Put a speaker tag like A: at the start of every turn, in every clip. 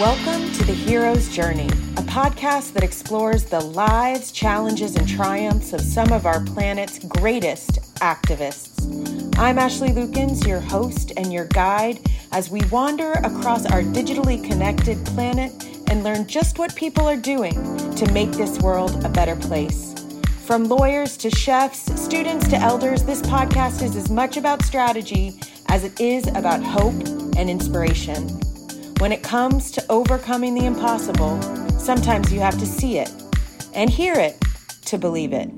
A: Welcome to The Hero's Journey, a podcast that explores the lives, challenges, and triumphs of some of our planet's greatest activists. I'm Ashley Lukens, your host and your guide, as we wander across our digitally connected planet and learn just what people are doing to make this world a better place. From lawyers to chefs, students to elders, this podcast is as much about strategy as it is about hope and inspiration. When it comes to overcoming the impossible, sometimes you have to see it and hear it to believe it.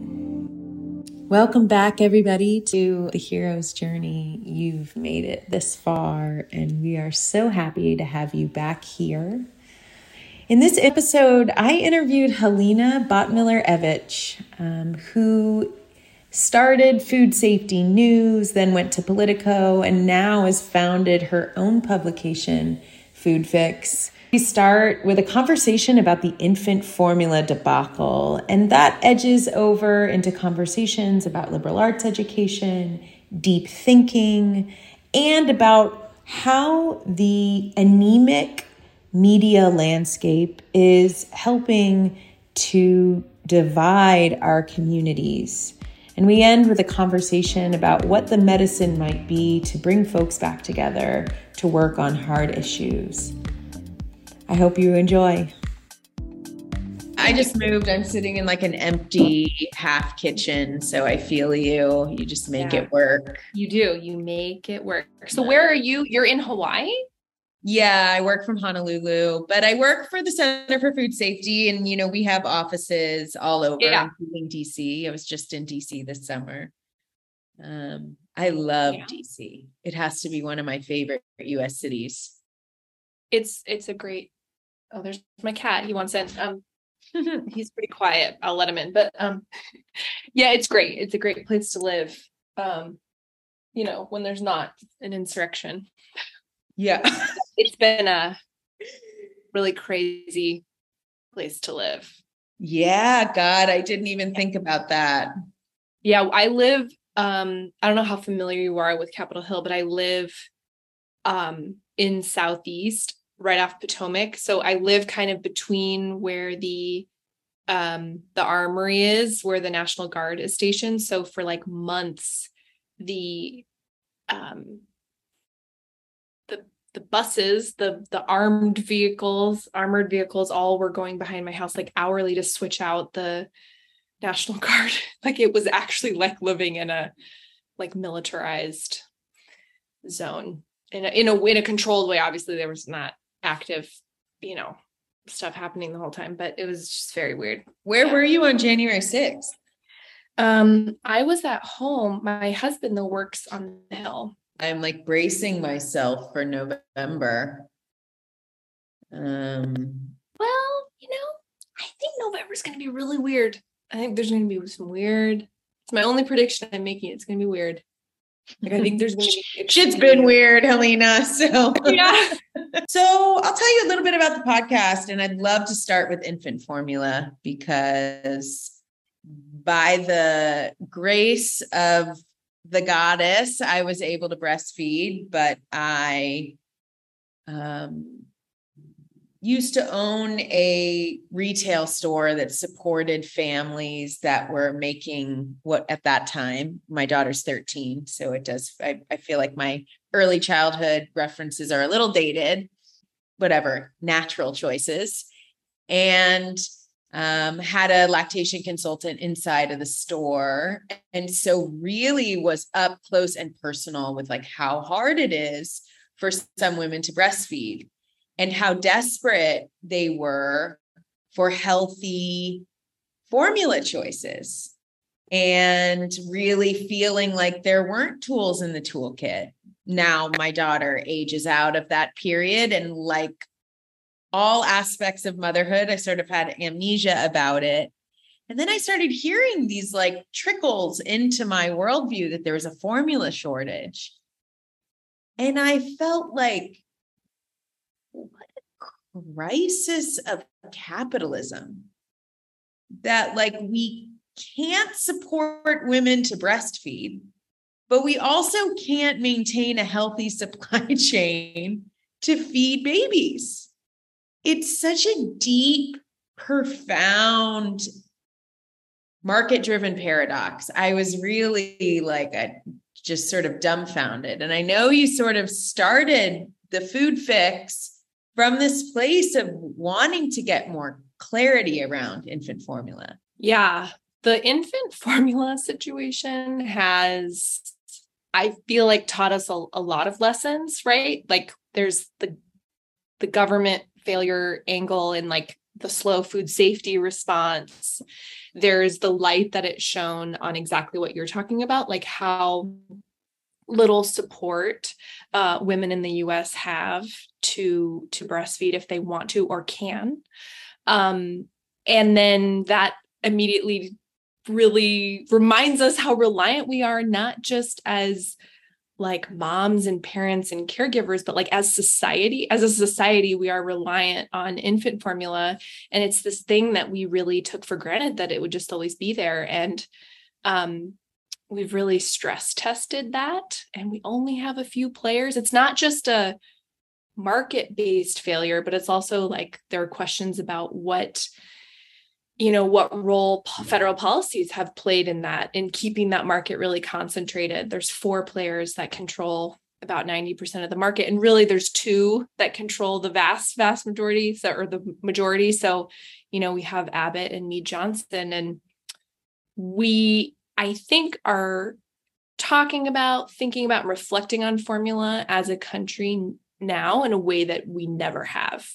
A: Welcome back, everybody, to the hero's journey. You've made it this far, and we are so happy to have you back here. In this episode, I interviewed Helena Bottemiller Evich, um, who started Food Safety News, then went to Politico, and now has founded her own publication Food Fix. We start with a conversation about the infant formula debacle, and that edges over into conversations about liberal arts education, deep thinking, and about how the anemic media landscape is helping to divide our communities. And we end with a conversation about what the medicine might be to bring folks back together to work on hard issues. I hope you enjoy.
B: I just moved. I'm sitting in like an empty half kitchen. So I feel you. You just make yeah. it work.
C: You do. You make it work. So, where are you? You're in Hawaii?
B: Yeah, I work from Honolulu, but I work for the Center for Food Safety. And, you know, we have offices all over, yeah. including DC. I was just in DC this summer. Um, I love yeah. DC. It has to be one of my favorite US cities.
C: It's it's a great oh, there's my cat. He wants in. Um he's pretty quiet. I'll let him in. But um yeah, it's great. It's a great place to live. Um, you know, when there's not an insurrection.
B: Yeah.
C: it's been a really crazy place to live.
B: Yeah, God, I didn't even think about that.
C: Yeah, I live um I don't know how familiar you are with Capitol Hill, but I live um in southeast right off Potomac. So I live kind of between where the um the armory is, where the National Guard is stationed. So for like months the um the the buses, the the armed vehicles, armored vehicles, all were going behind my house like hourly to switch out the National Guard. like it was actually like living in a like militarized zone in a in a in a controlled way. Obviously, there was not active, you know, stuff happening the whole time, but it was just very weird.
B: Where yeah. were you on January 6th?
C: Um, I was at home. My husband though works on the hill.
B: I'm like bracing myself for November. Um,
C: well, you know, I think November's going to be really weird. I think there's going to be some weird. It's my only prediction I'm making. It's going to be weird. Like I think there's going to
B: be. Shit's been weird, Helena. So yeah. so I'll tell you a little bit about the podcast, and I'd love to start with infant formula because by the grace of the goddess, I was able to breastfeed, but I um, used to own a retail store that supported families that were making what at that time, my daughter's 13. So it does, I, I feel like my early childhood references are a little dated, whatever, natural choices. And um, had a lactation consultant inside of the store. And so really was up close and personal with like how hard it is for some women to breastfeed and how desperate they were for healthy formula choices and really feeling like there weren't tools in the toolkit. Now my daughter ages out of that period and like all aspects of motherhood. I sort of had amnesia about it. And then I started hearing these like trickles into my worldview that there was a formula shortage. And I felt like, crisis of capitalism that like we can't support women to breastfeed, but we also can't maintain a healthy supply chain to feed babies it's such a deep, profound market driven paradox. I was really like a, just sort of dumbfounded. And I know you sort of started the food fix from this place of wanting to get more clarity around infant formula.
C: Yeah. The infant formula situation has, I feel like, taught us a, a lot of lessons, right? Like there's the the government failure angle and like the slow food safety response there's the light that it's shown on exactly what you're talking about like how little support uh, women in the us have to to breastfeed if they want to or can. Um, and then that immediately really reminds us how reliant we are not just as like moms and parents and caregivers but like as society as a society we are reliant on infant formula. And it's this thing that we really took for granted that it would just always be there. And um we've really stress tested that and we only have a few players. It's not just a market based failure but it's also like there are questions about what you know what role federal policies have played in that in keeping that market really concentrated. There's four players that control about 90% of the market and really there's two that control the vast vast majority so, or the majority. So you know we have abbott and mead johnson and we i think are talking about thinking about reflecting on formula as a country now in a way that we never have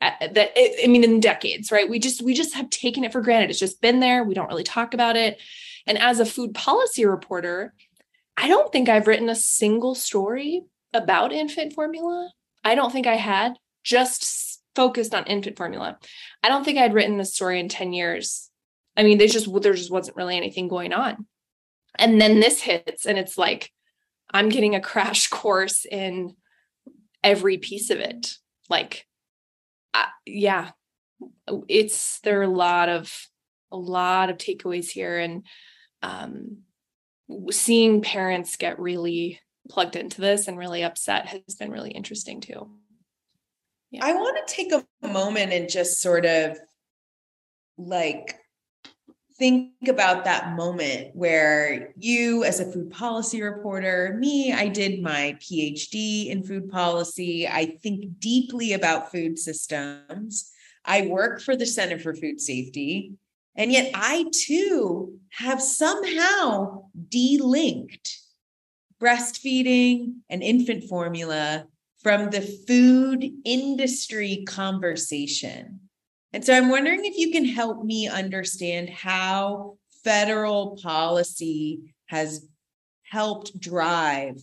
C: that I mean in decades, right? We just we just have taken it for granted. It's just been there. We don't really talk about it. And as a food policy reporter, I don't think I've written a single story about infant formula. I don't think I had just focused on infant formula. I don't think I'd written this story in 10 years. I mean, there's just there just wasn't really anything going on. And then this hits and it's like I'm getting a crash course in every piece of it. Like yeah, it's there are a lot of a lot of takeaways here, and um, seeing parents get really plugged into this and really upset has been really interesting too.
B: Yeah. I want to take a moment and just sort of like think about that moment where you, as a food policy reporter, me, I did my PhD in food policy. I think deeply about food systems. I work for the Center for Food Safety. And yet I too have somehow delinked breastfeeding and infant formula from the food industry conversation. And so I'm wondering if you can help me understand how federal policy has helped drive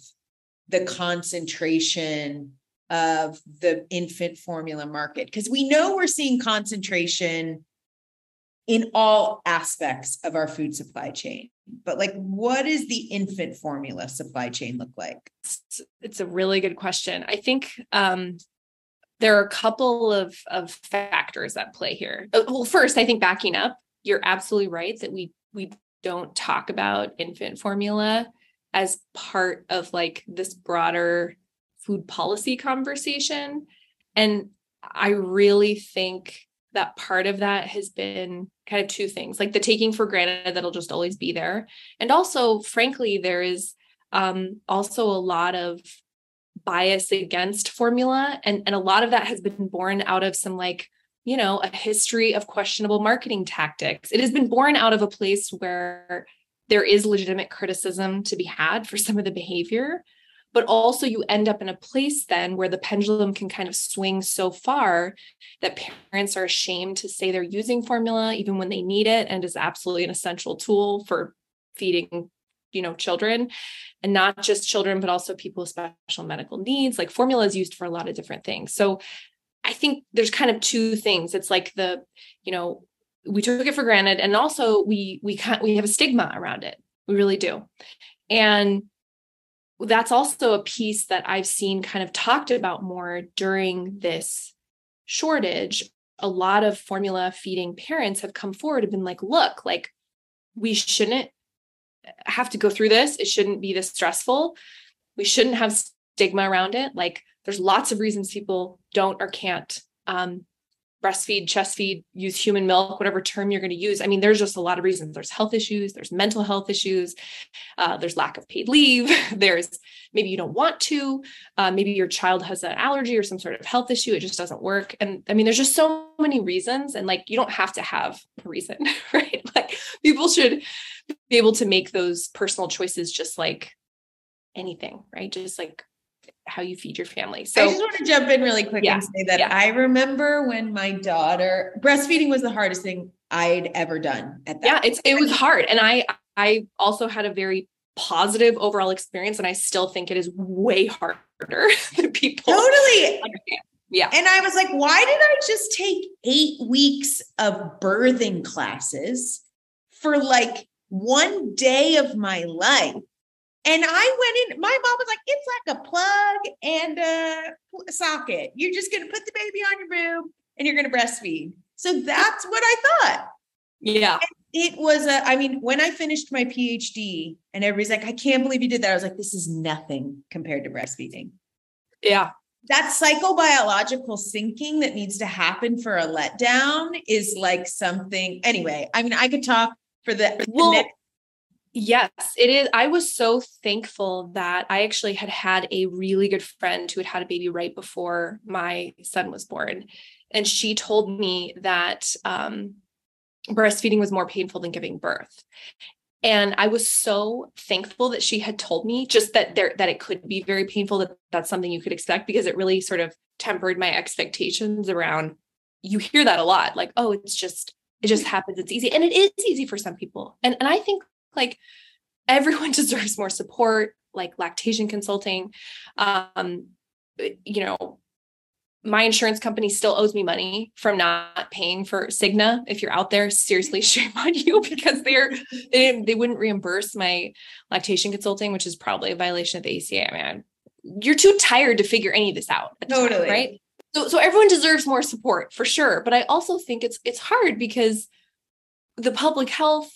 B: the concentration of the infant formula market. Because we know we're seeing concentration in all aspects of our food supply chain but like what does the infant formula supply chain look like?
C: It's a really good question. I think um, there are a couple of, of factors at play here. Uh, well, first, I think backing up, you're absolutely right that we we don't talk about infant formula as part of like this broader food policy conversation. And I really think that part of that has been kind of two things like the taking for granted that'll just always be there. And also, frankly, there is um, also a lot of bias against formula. And and a lot of that has been born out of some like you know a history of questionable marketing tactics. It has been born out of a place where there is legitimate criticism to be had for some of the behavior. But also you end up in a place then where the pendulum can kind of swing so far that parents are ashamed to say they're using formula even when they need it and is absolutely an essential tool for feeding you know children and not just children but also people with special medical needs like formula is used for a lot of different things. So i think there's kind of two things. It's like the you know we took it for granted and also we we we have a stigma around it. We really do. And that's also a piece that i've seen kind of talked about more during this shortage. A lot of formula feeding parents have come forward and been like look like we shouldn't have to go through this. It shouldn't be this stressful. We shouldn't have stigma around it. Like there's lots of reasons people don't or can't um, breastfeed, chest feed, use human milk, whatever term you're going to use. I mean, there's just a lot of reasons. There's health issues, there's mental health issues, uh, there's lack of paid leave, there's maybe you don't want to, uh, maybe your child has an allergy or some sort of health issue, it just doesn't work. And I mean, there's just so many reasons, and like you don't have to have a reason, right? Like people should be able to make those personal choices just like anything, right? Just like how you feed your family. So
B: I just want to jump in really quick yeah, and say that yeah. I remember when my daughter breastfeeding was the hardest thing I'd ever done at that.
C: Yeah, it's it was hard. And I I also had a very positive overall experience and I still think it is way harder than people
B: totally understand. Yeah. And I was like, why did I just take eight weeks of birthing classes for like one day of my life? And I went in, my mom was like, it's like a plug and a socket. You're just going to put the baby on your boob and you're going to breastfeed. So that's what I thought.
C: Yeah. And
B: it was a, I mean, when I finished my PhD and everybody's like, I can't believe you did that. I was like, this is nothing compared to breastfeeding.
C: Yeah.
B: That psychobiological syncing that needs to happen for a letdown is like something. Anyway, I mean, I could talk for the, well, the next
C: Yes, it is. I was so thankful that I actually had had a really good friend who had had a baby right before my son was born. And she told me that um, breastfeeding was more painful than giving birth. And I was so thankful that she had told me just that there that it could be very painful, that that's something you could expect, because it really sort of tempered my expectations around you hear that a lot, like, oh, it's just it just happens, it's easy. And it is easy for some people. And and I think like everyone deserves more support like lactation consulting um you know my insurance company still owes me money from not paying for Cigna. If you're out there, seriously, shame on you because they're they, they wouldn't reimburse my lactation consulting, which is probably a violation of the ACA. Man, you're too tired to figure any of this out.
B: Totally,
C: time, right? So, so everyone deserves more support for sure. But I also think it's it's hard because the public health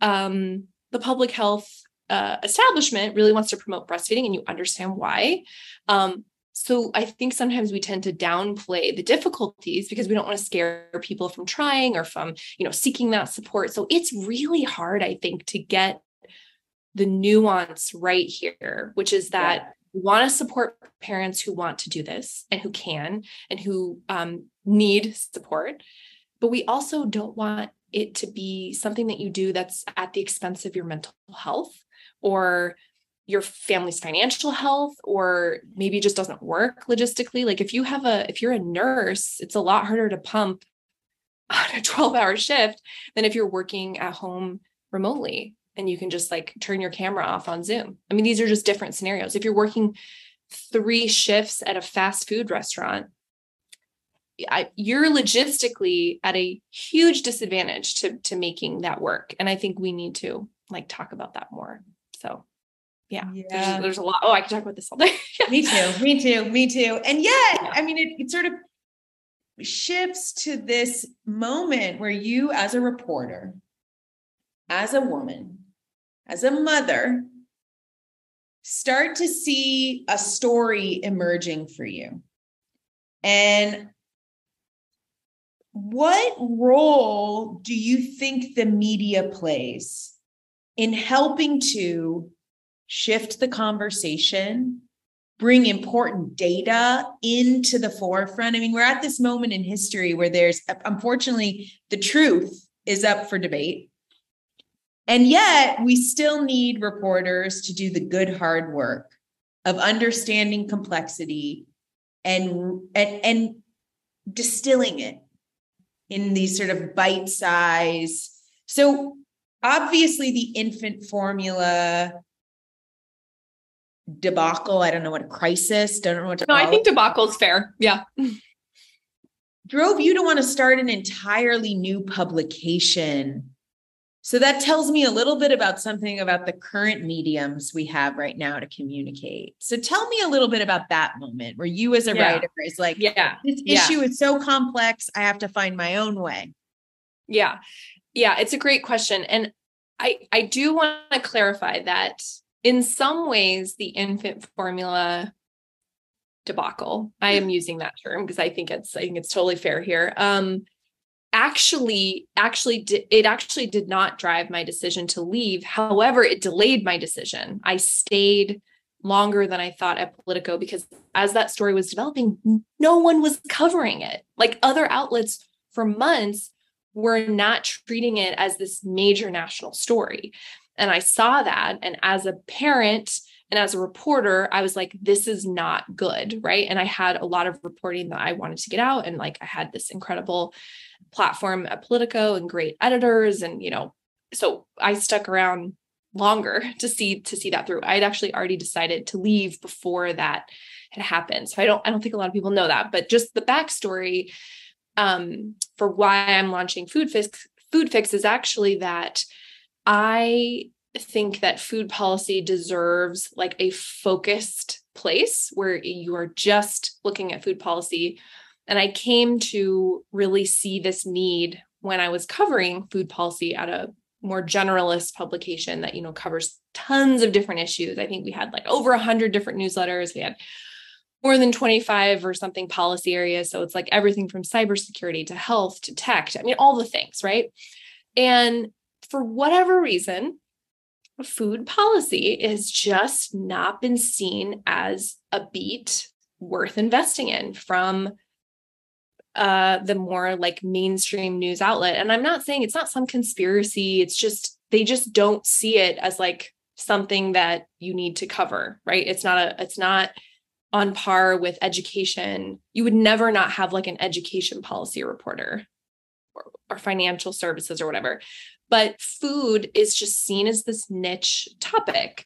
C: um, the public health uh, establishment really wants to promote breastfeeding and you understand why um, so i think sometimes we tend to downplay the difficulties because we don't want to scare people from trying or from you know seeking that support so it's really hard i think to get the nuance right here which is that yeah. Want to support parents who want to do this and who can and who um, need support but we also don't want it to be something that you do that's at the expense of your mental health or your family's financial health or maybe it just doesn't work logistically. Like if you have a if you're a nurse it's a lot harder to pump on a 12 hour shift than if you're working at home remotely and you can just like turn your camera off on zoom. I mean these are just different scenarios. If you're working three shifts at a fast food restaurant I, you're logistically at a huge disadvantage to to making that work. And i think we need to like talk about that more. So yeah, yeah. There's, there's, a lot. Oh i can talk about this all day.
B: Me too me too me too. And yet yeah. i mean it, it sort of shifts to this moment where you as a reporter as a woman as a mother start to see a story emerging for you and what role do you think the media plays in helping to shift the conversation, bring important data into the forefront? I mean, we're at this moment in history where there's, unfortunately, the truth is up for debate. And yet, we still need reporters to do the good, hard work of understanding complexity and, and, and distilling it in these sort of bite size. So obviously the infant formula debacle, I don't know what a crisis, don't know what to
C: No, I think debacle is fair. Yeah.
B: Drove you to want to start an entirely new publication so that tells me a little bit about something about the current mediums we have right now to communicate. So tell me a little bit about that moment where you as a yeah. writer is like,
C: yeah,
B: this yeah. issue is so complex, I have to find my own way.
C: Yeah. Yeah, it's a great question. And I I do want to clarify that in some ways the infant formula debacle. I am using that term because I think it's I think it's totally fair here. Um actually actually di- it actually did not drive my decision to leave. However, it delayed my decision. I stayed longer than I thought at Politico because as that story was developing, no one was covering it. Like other outlets for months were not treating it as this major national story. And I saw that. And as a parent and as a reporter, I was like, this is not good. Right. And I had a lot of reporting that I wanted to get out. And like I had this incredible platform at Politico and great editors. And, you know, so I stuck around longer to see to see that through. I'd actually already decided to leave before that had happened. So I don't I don't think a lot of people know that, but just the backstory um, for why I'm launching Food Fix. Food Fix is actually that I think that food policy deserves like a focused place where you are just looking at food policy. And I came to really see this need when I was covering food policy at a more generalist publication that you know covers tons of different issues. I think we had like over a hundred different newsletters. We had more than 25 or something policy areas. So it's like everything from cybersecurity to health to tech. To, I mean, all the things, right? And for whatever reason, food policy has just not been seen as a beat worth investing in from uh the more like mainstream news outlet and i'm not saying it's not some conspiracy it's just they just don't see it as like something that you need to cover right it's not a it's not on par with education. You would never not have like an education policy reporter or, or, financial services or whatever. But food is just seen as this niche topic.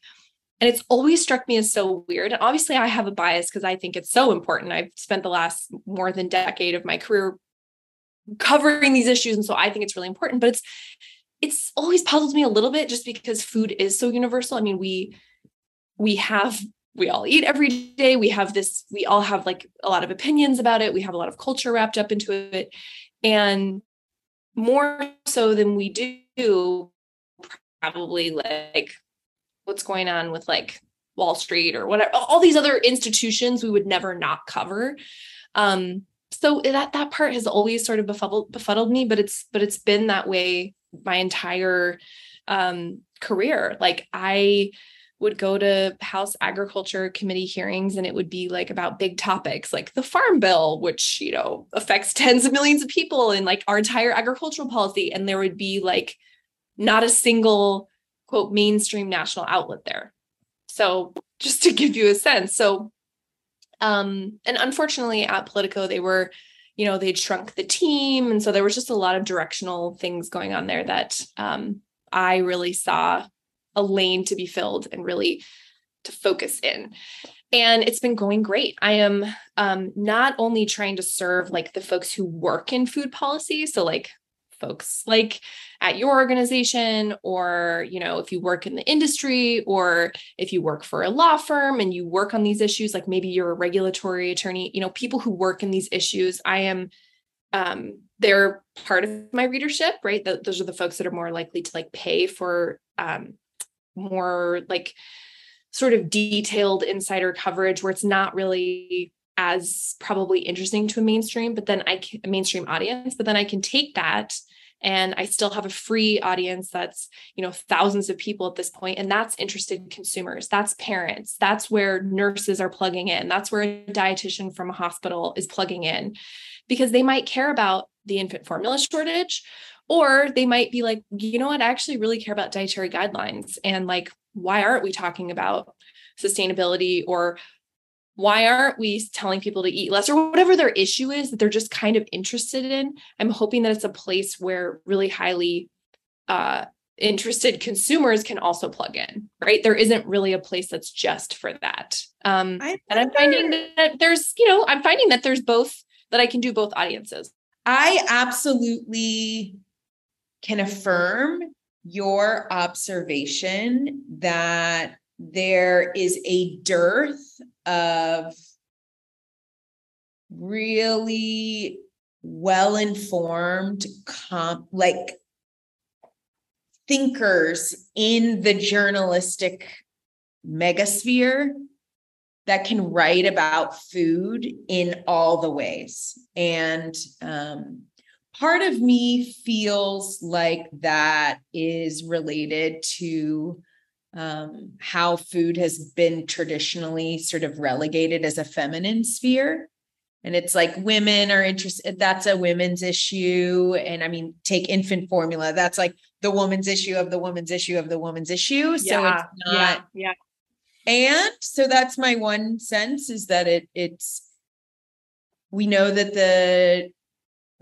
C: And it's always struck me as so weird. And obviously, I have a bias because I think it's so important. I've spent the last more than decade of my career covering these issues. And so I think it's really important. But it's it's always puzzled me a little bit just because food is so universal. I mean, we we have we all eat every day we have this we all have like a lot of opinions about it we have a lot of culture wrapped up into it and more so than we do probably like what's going on with like wall street or whatever all these other institutions we would never not cover um so that that part has always sort of befuddled befuddled me but it's but it's been that way my entire um career like i would go to House Agriculture Committee hearings and it would be like about big topics like the Farm Bill, which, you know, affects tens of millions of people and like our entire agricultural policy. And there would be like not a single quote mainstream national outlet there. So just to give you a sense. So um and unfortunately at Politico they were you know they'd shrunk the team and so there was just a lot of directional things going on there that um I really saw a lane to be filled and really to focus in and it's been going great i am um, not only trying to serve like the folks who work in food policy so like folks like at your organization or you know if you work in the industry or if you work for a law firm and you work on these issues like maybe you're a regulatory attorney you know people who work in these issues i am um they're part of my readership right? Those are the folks that are more likely to like pay for um more like sort of detailed insider coverage where it's not really as probably interesting to a mainstream but then i can, mainstream audience but then i can take that and i still have a free audience that's you know thousands of people at this point and that's interested consumers that's parents that's where nurses are plugging in that's where a dietitian from a hospital is plugging in because they might care about the infant formula shortage or they might be like, you know what, I actually really care about dietary guidelines. And like, why aren't we talking about sustainability or why aren't we telling people to eat less or whatever their issue is that they're just kind of interested in? I'm hoping that it's a place where really highly uh, interested consumers can also plug in, right? There isn't really a place that's just for that. Um, and I'm finding that there's, you know, I'm finding that there's both, that I can do both audiences.
B: I absolutely can affirm your observation that there is a dearth of really well informed comp like thinkers in the journalistic megasphere that can write about food in all the ways. And um, part of me feels like that is related to um, how food has been traditionally sort of relegated as a feminine sphere. And it's like women are interested, that's a women's issue. And I mean, take infant formula, that's like the woman's issue of the woman's issue of the woman's issue. So
C: yeah,
B: it's not,
C: yeah, yeah.
B: And so that's my one sense is that it it's we know that the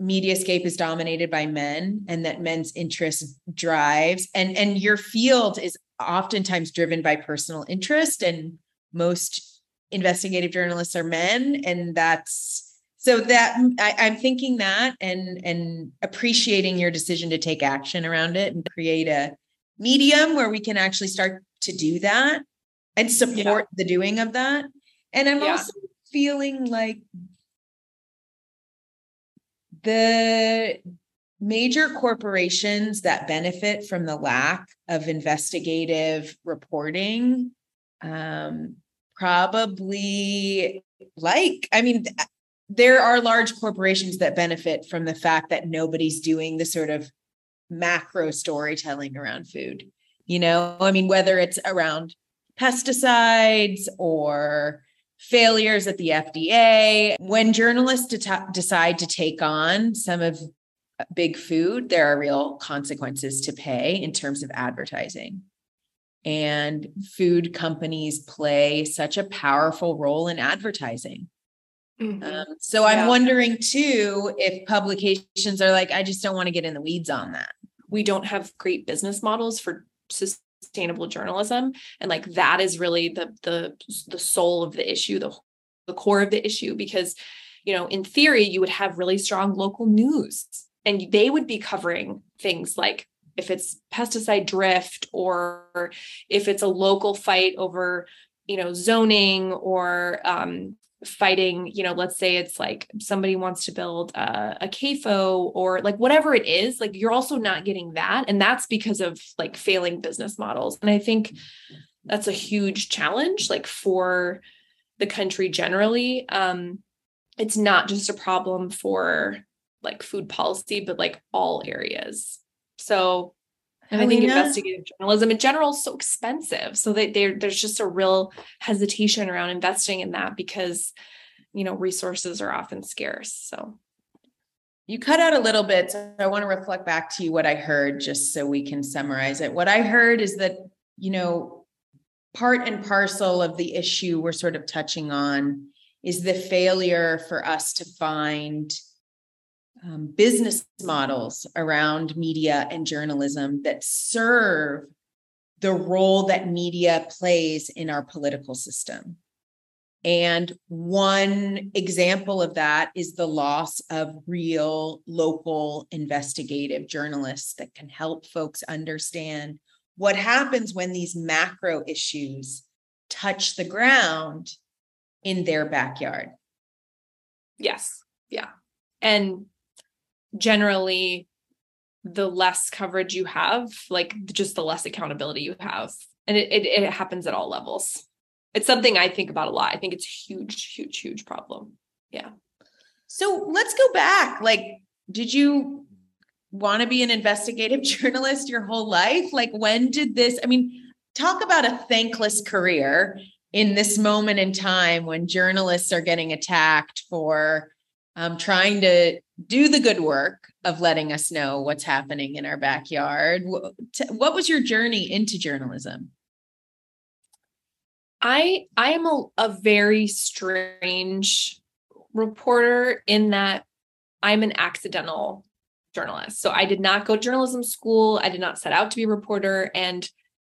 B: mediascape is dominated by men and that men's interest drives and and your field is oftentimes driven by personal interest and most investigative journalists are men and that's so that mm, I, i'm thinking that and and appreciating your decision to take action around it and create a medium where we can actually start to do that and support yeah. the doing of that. And I'm yeah. also feeling like the major corporations that benefit from the lack of investigative reporting um, probably like, I mean, there are large corporations that benefit from the fact that nobody's doing the sort of macro storytelling around food. You know, I mean, whether it's around pesticides or failures at the FDA. When journalists de- decide to take on some of big food, there are real consequences to pay in terms of advertising. And food companies play such a powerful role in advertising. Mm-hmm. Um, so I'm wondering too if publications are like, I just don't want to get in the weeds on that.
C: We don't have great business models for sustainable journalism and like that is really the the the soul of the issue the the core of the issue because you know in theory you would have really strong local news and they would be covering things like if it's pesticide drift or if it's a local fight over you know zoning or um, fighting you know let's say it's like somebody wants to build a, a CAFO or like whatever it is like you're also not getting that. And that's because of like failing business models. And i think that's a huge challenge like for the country generally. Um it's not just a problem for like food policy but like all areas so and I think investigative journalism in general is so expensive. So that there's just a real hesitation around investing in that because, you know, resources are often scarce. So
B: you cut out a little bit. So I want to reflect back to you what I heard just so we can summarize it. What I heard is that, you know, part and parcel of the issue we're sort of touching on is the failure for us to find um, business models around media and journalism that serve the role that media plays in our political system. And one example of that is the loss of real local investigative journalists that can help folks understand what happens when these macro issues touch the ground in their backyard.
C: Yes. Yeah. And generally the less coverage you have like just the less accountability you have. And it, it, it happens at all levels. It's something i think about a lot. I think it's huge huge huge problem. Yeah.
B: So let's go back. Like did you want to be an investigative journalist your whole life? Like when did this i mean talk about a thankless career in this moment in time when journalists are getting attacked for um, trying to do the good work of letting us know what's happening in our backyard. What was your journey into journalism?
C: I I am a, a very strange reporter in that I'm an accidental journalist. So I did not go to journalism school. I did not set out to be a reporter. And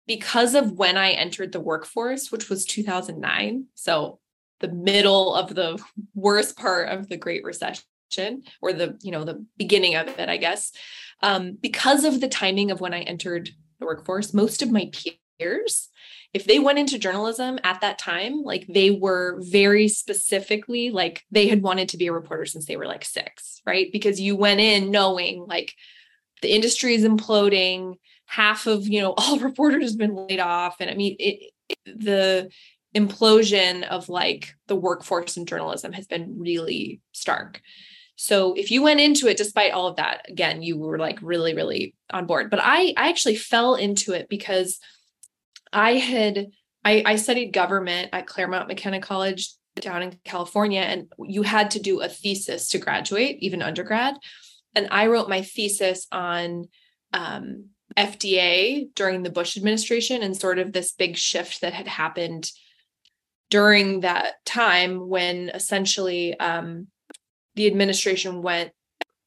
C: because of when I entered the workforce, which was 2009, so the middle of the worst part of the Great Recession or the you know the beginning of it i guess um, because of the timing of when i entered the workforce most of my peers if they went into journalism at that time like they were very specifically like they had wanted to be a reporter since they were like six right because you went in knowing like the industry is imploding half of you know all reporters have been laid off and i mean it, it the implosion of like the workforce in journalism has been really stark. So if you went into it despite all of that, again, you were like really, really on board. But I I actually fell into it because I had I, I studied government at Claremont McKenna College down in California, and you had to do a thesis to graduate, even undergrad. And I wrote my thesis on um, FDA during the Bush administration and sort of this big shift that had happened during that time when essentially um, the administration went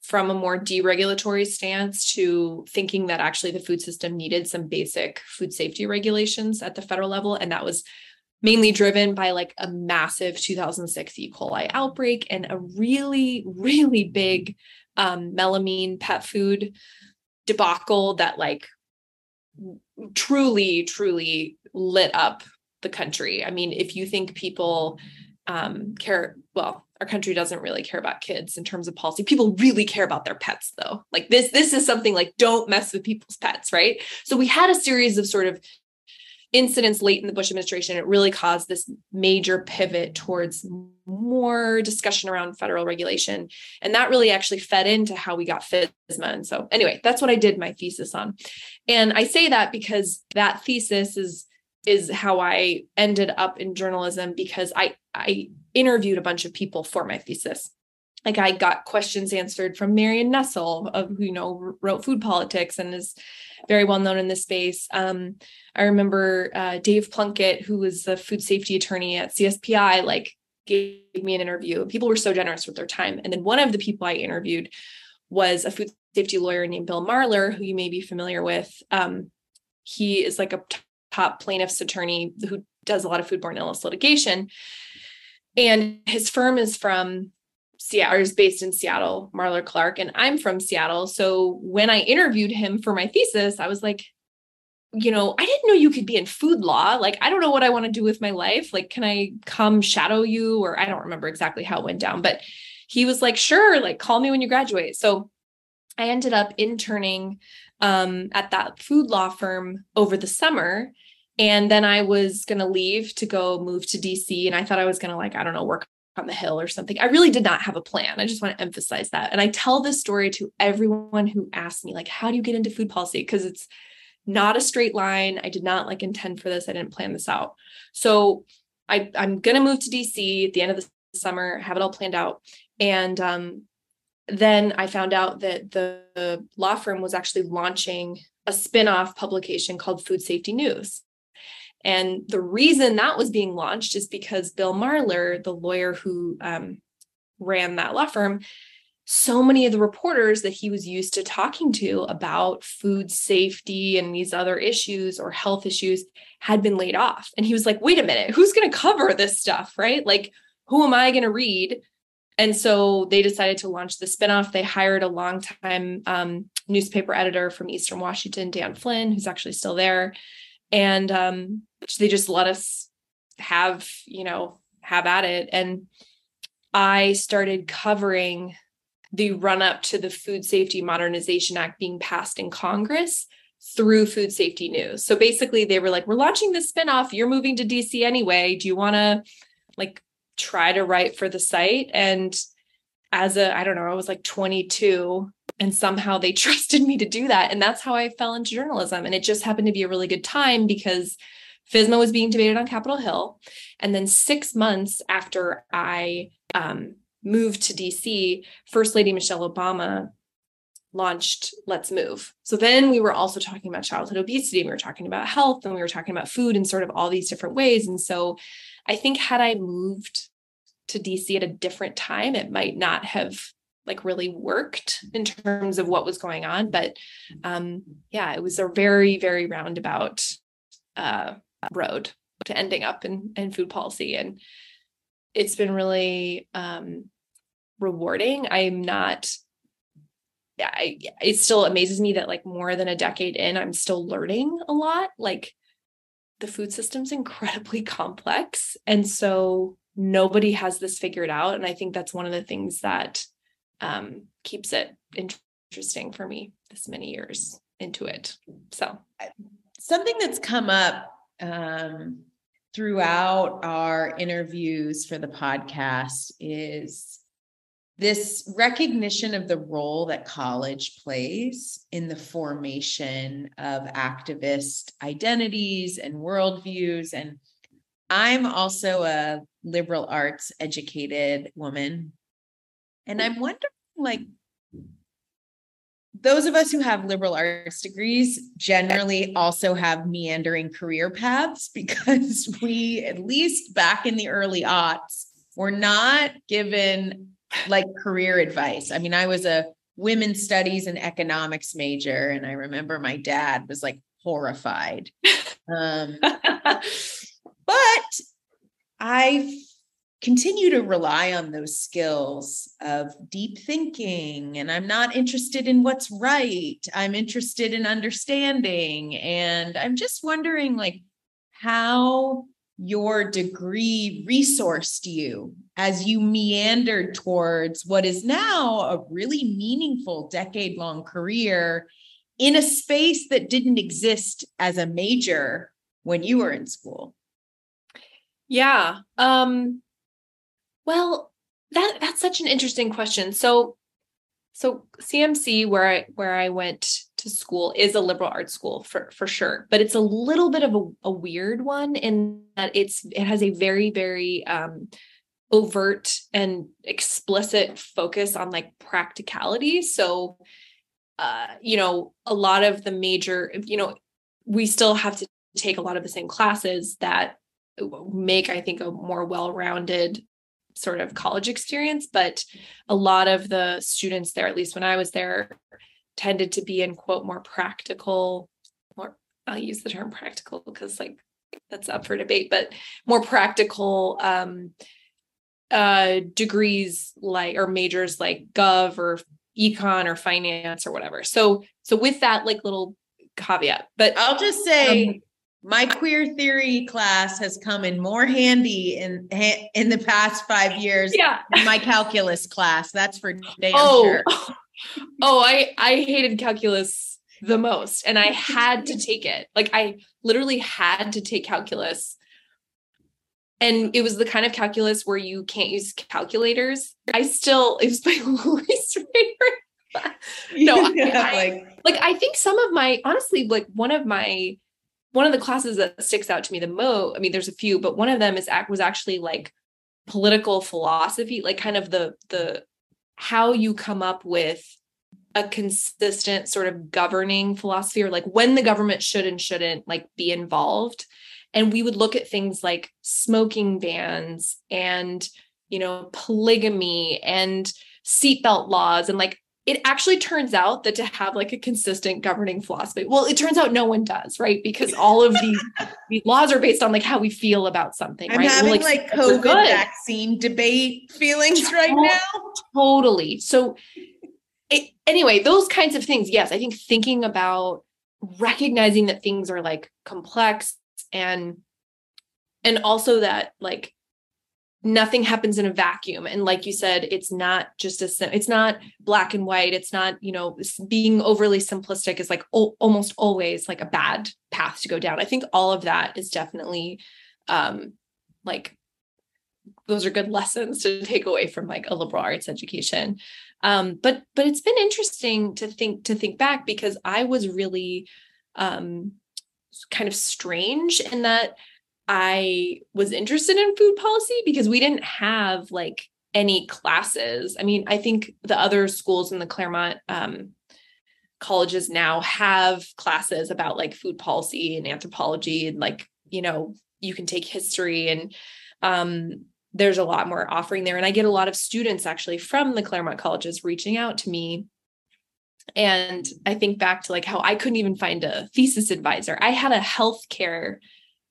C: from a more deregulatory stance to thinking that actually the food system needed some basic food safety regulations at the federal level. And that was mainly driven by like a massive 2006 E. coli outbreak and a really, really big um, melamine pet food debacle that like truly, truly lit up the country. I mean, if you think people um, care, well, our country doesn't really care about kids in terms of policy. People really care about their pets though. Like this this is something like don't mess with people's pets, right? So we had a series of sort of incidents late in the Bush administration. It really caused this major pivot towards more discussion around federal regulation. And that really actually fed into how we got FSMA. And so anyway, that's what I did my thesis on. And I say that because that thesis is is how I ended up in journalism because I I interviewed a bunch of people for my thesis. Like I got questions answered from Marion Nestle, of who you know wrote Food Politics and is very well known in this space. Um, I remember uh, Dave Plunkett, who was the food safety attorney at CSPI, like gave me an interview. People were so generous with their time. And then one of the people I interviewed was a food safety lawyer named Bill Marler, who you may be familiar with. Um, he is like a top plaintiff's attorney who does a lot of foodborne illness litigation. And his firm is from Seattle, is based in Seattle, Marler Clark, and I'm from Seattle. So when I interviewed him for my thesis, I was like, you know, I didn't know you could be in food law. Like, I don't know what I want to do with my life. Like, can I come shadow you? Or I don't remember exactly how it went down, but he was like, sure, like, call me when you graduate. So I ended up interning um, at that food law firm over the summer. And then I was going to leave to go move to DC. And I thought I was going to, like, I don't know, work on the hill or something. I really did not have a plan. I just want to emphasize that. And I tell this story to everyone who asks me, like, how do you get into food policy? Because it's not a straight line. I did not like intend for this. I didn't plan this out. So I, I'm going to move to DC at the end of the summer, have it all planned out. And um, then I found out that the, the law firm was actually launching a spin-off publication called Food Safety News. And the reason that was being launched is because Bill Marler, the lawyer who um, ran that law firm, so many of the reporters that he was used to talking to about food safety and these other issues or health issues had been laid off. And he was like, wait a minute, who's going to cover this stuff? Right? Like, who am I going to read? And so they decided to launch the spinoff. They hired a longtime um, newspaper editor from Eastern Washington, Dan Flynn, who's actually still there and um, they just let us have you know have at it. And i started covering the run up to the food safety modernization act being passed in congress through food safety news. So basically they were like we're launching this spinoff. You're moving to dc anyway. Do you want to like try to write for the site? And as a i don't know i was like 22 and somehow they trusted me to do that. And that's how i fell into journalism. And it just happened to be a really good time because FSMA was being debated on capitol hill. And then six months after i um, moved to dc first lady michelle obama launched let's move. So then we were also talking about childhood obesity and we were talking about health and we were talking about food in sort of all these different ways. And so i think had i moved to dc at a different time it might not have like really worked in terms of what was going on. But um yeah it was a very very roundabout uh road to ending up in in food policy. And it's been really um rewarding. I'm not I, it still amazes me that like more than a decade in i'm still learning a lot. Like the food system's incredibly complex. And so nobody has this figured out. And i think that's one of the things that um, keeps it interesting for me this many years into it. So.
B: Something that's come up um, throughout our interviews for the podcast is this recognition of the role that college plays in the formation of activist identities and worldviews. And I'm also a liberal arts educated woman. And I'm wondering, like, those of us who have liberal arts degrees generally also have meandering career paths because we, at least back in the early aughts, were not given like career advice. I mean, I was a women's studies and economics major, and I remember my dad was like horrified. Um, but I continue to rely on those skills of deep thinking and i'm not interested in what's right. I'm interested in understanding and i'm just wondering like how your degree resourced you as you meandered towards what is now a really meaningful decade long career in a space that didn't exist as a major when you were in school?
C: Yeah um well, that that's such an interesting question. So so CMC where I where I went to school is a liberal arts school for for sure, but it's a little bit of a, a weird one in that it's it has a very very um overt and explicit focus on like practicality. So uh you know, a lot of the major, you know, we still have to take a lot of the same classes that make I think a more well-rounded sort of college experience, but a lot of the students there, at least when I was there, tended to be in quote more practical, more I'll use the term practical because like that's up for debate, but more practical um uh degrees like or majors like gov or econ or finance or whatever. So so with that like little caveat, but
B: I'll just say um, my queer theory class has come in more handy in in the past five years
C: yeah.
B: than my calculus class. That's for damn
C: oh,
B: sure.
C: Oh, I I hated calculus the most, and I had to take it. Like I literally had to take calculus, and it was the kind of calculus where you can't use calculators. I still it was my least favorite. no, yeah, I, like like I think some of my honestly like one of my one of the classes that sticks out to me the most i mean there's a few but one of them is was actually like political philosophy like kind of the the how you come up with a consistent sort of governing philosophy or like when the government should and shouldn't like be involved. And we would look at things like smoking bans and you know polygamy and seatbelt laws and like it actually turns out that to have like a consistent governing philosophy well it turns out no one does right? Because all of these, these laws are based on like how we feel about something
B: i'm
C: right?
B: having like, like covid vaccine debate feelings right now.
C: totally. So it, anyway those kinds of things yes i think thinking about recognizing that things are like complex and and also that like nothing happens in a vacuum. And like you said it's not just a it's not black and white. It's not you know being overly simplistic is like o- almost always like a bad path to go down. I think all of that is definitely um like those are good lessons to take away from like a liberal arts education. Um but but it's been interesting to think to think back because i was really um kind of strange in that I was interested in food policy because we didn't have like any classes. I mean, I think the other schools in the Claremont um, colleges now have classes about like food policy and anthropology and like, you know, you can take history and um, there's a lot more offering there. And I get a lot of students actually from the Claremont colleges reaching out to me. And I think back to like how I couldn't even find a thesis advisor. I had a healthcare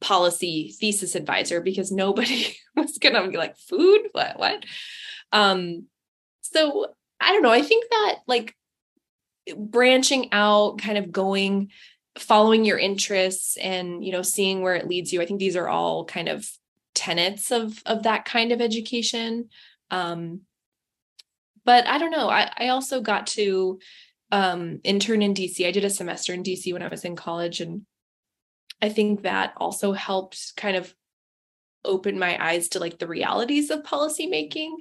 C: policy thesis advisor because nobody was gonna be like food? What? What? Um so i don't know i think that like branching out kind of going following your interests and you know seeing where it leads you i think these are all kind of tenets of of that kind of education. Um but i don't know i i also got to um intern in dc i did a semester in dc when i was in college and I think that also helped kind of open my eyes to like the realities of policymaking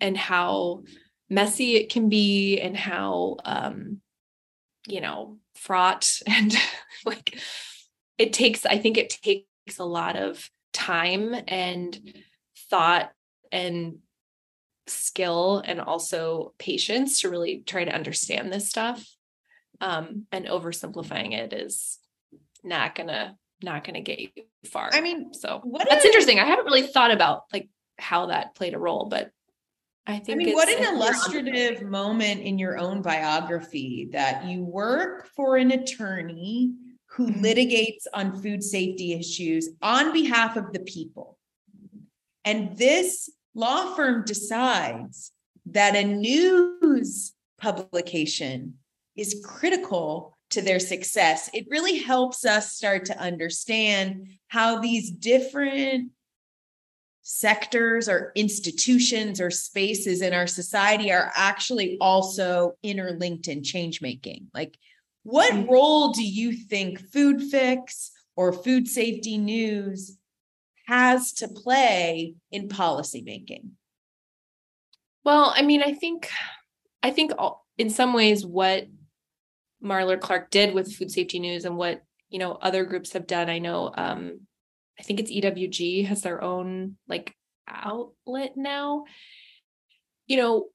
C: and how messy it can be and how um you know fraught and like it takes i think it takes a lot of time and thought and skill and also patience to really try to understand this stuff um and oversimplifying it is not gonna not gonna get you far
B: i mean
C: so that's interesting i haven't really thought about like how that played a role but I think.
B: I mean, what an illustrative moment in your own biography that you work for an attorney who mm-hmm. litigates on food safety issues on behalf of the people. And this law firm decides that a news publication is critical to their success. It really helps us start to understand how these different sectors or institutions or spaces in our society are actually also interlinked in change making. Like, what mm-hmm. role do you think Food Fix or Food Safety News has to play in policy making?
C: Well, I mean, I think, I think in some ways what Marler Clark did with Food Safety News and what you know other groups have done. I know um, I think it's EWG has their own like outlet now. You know,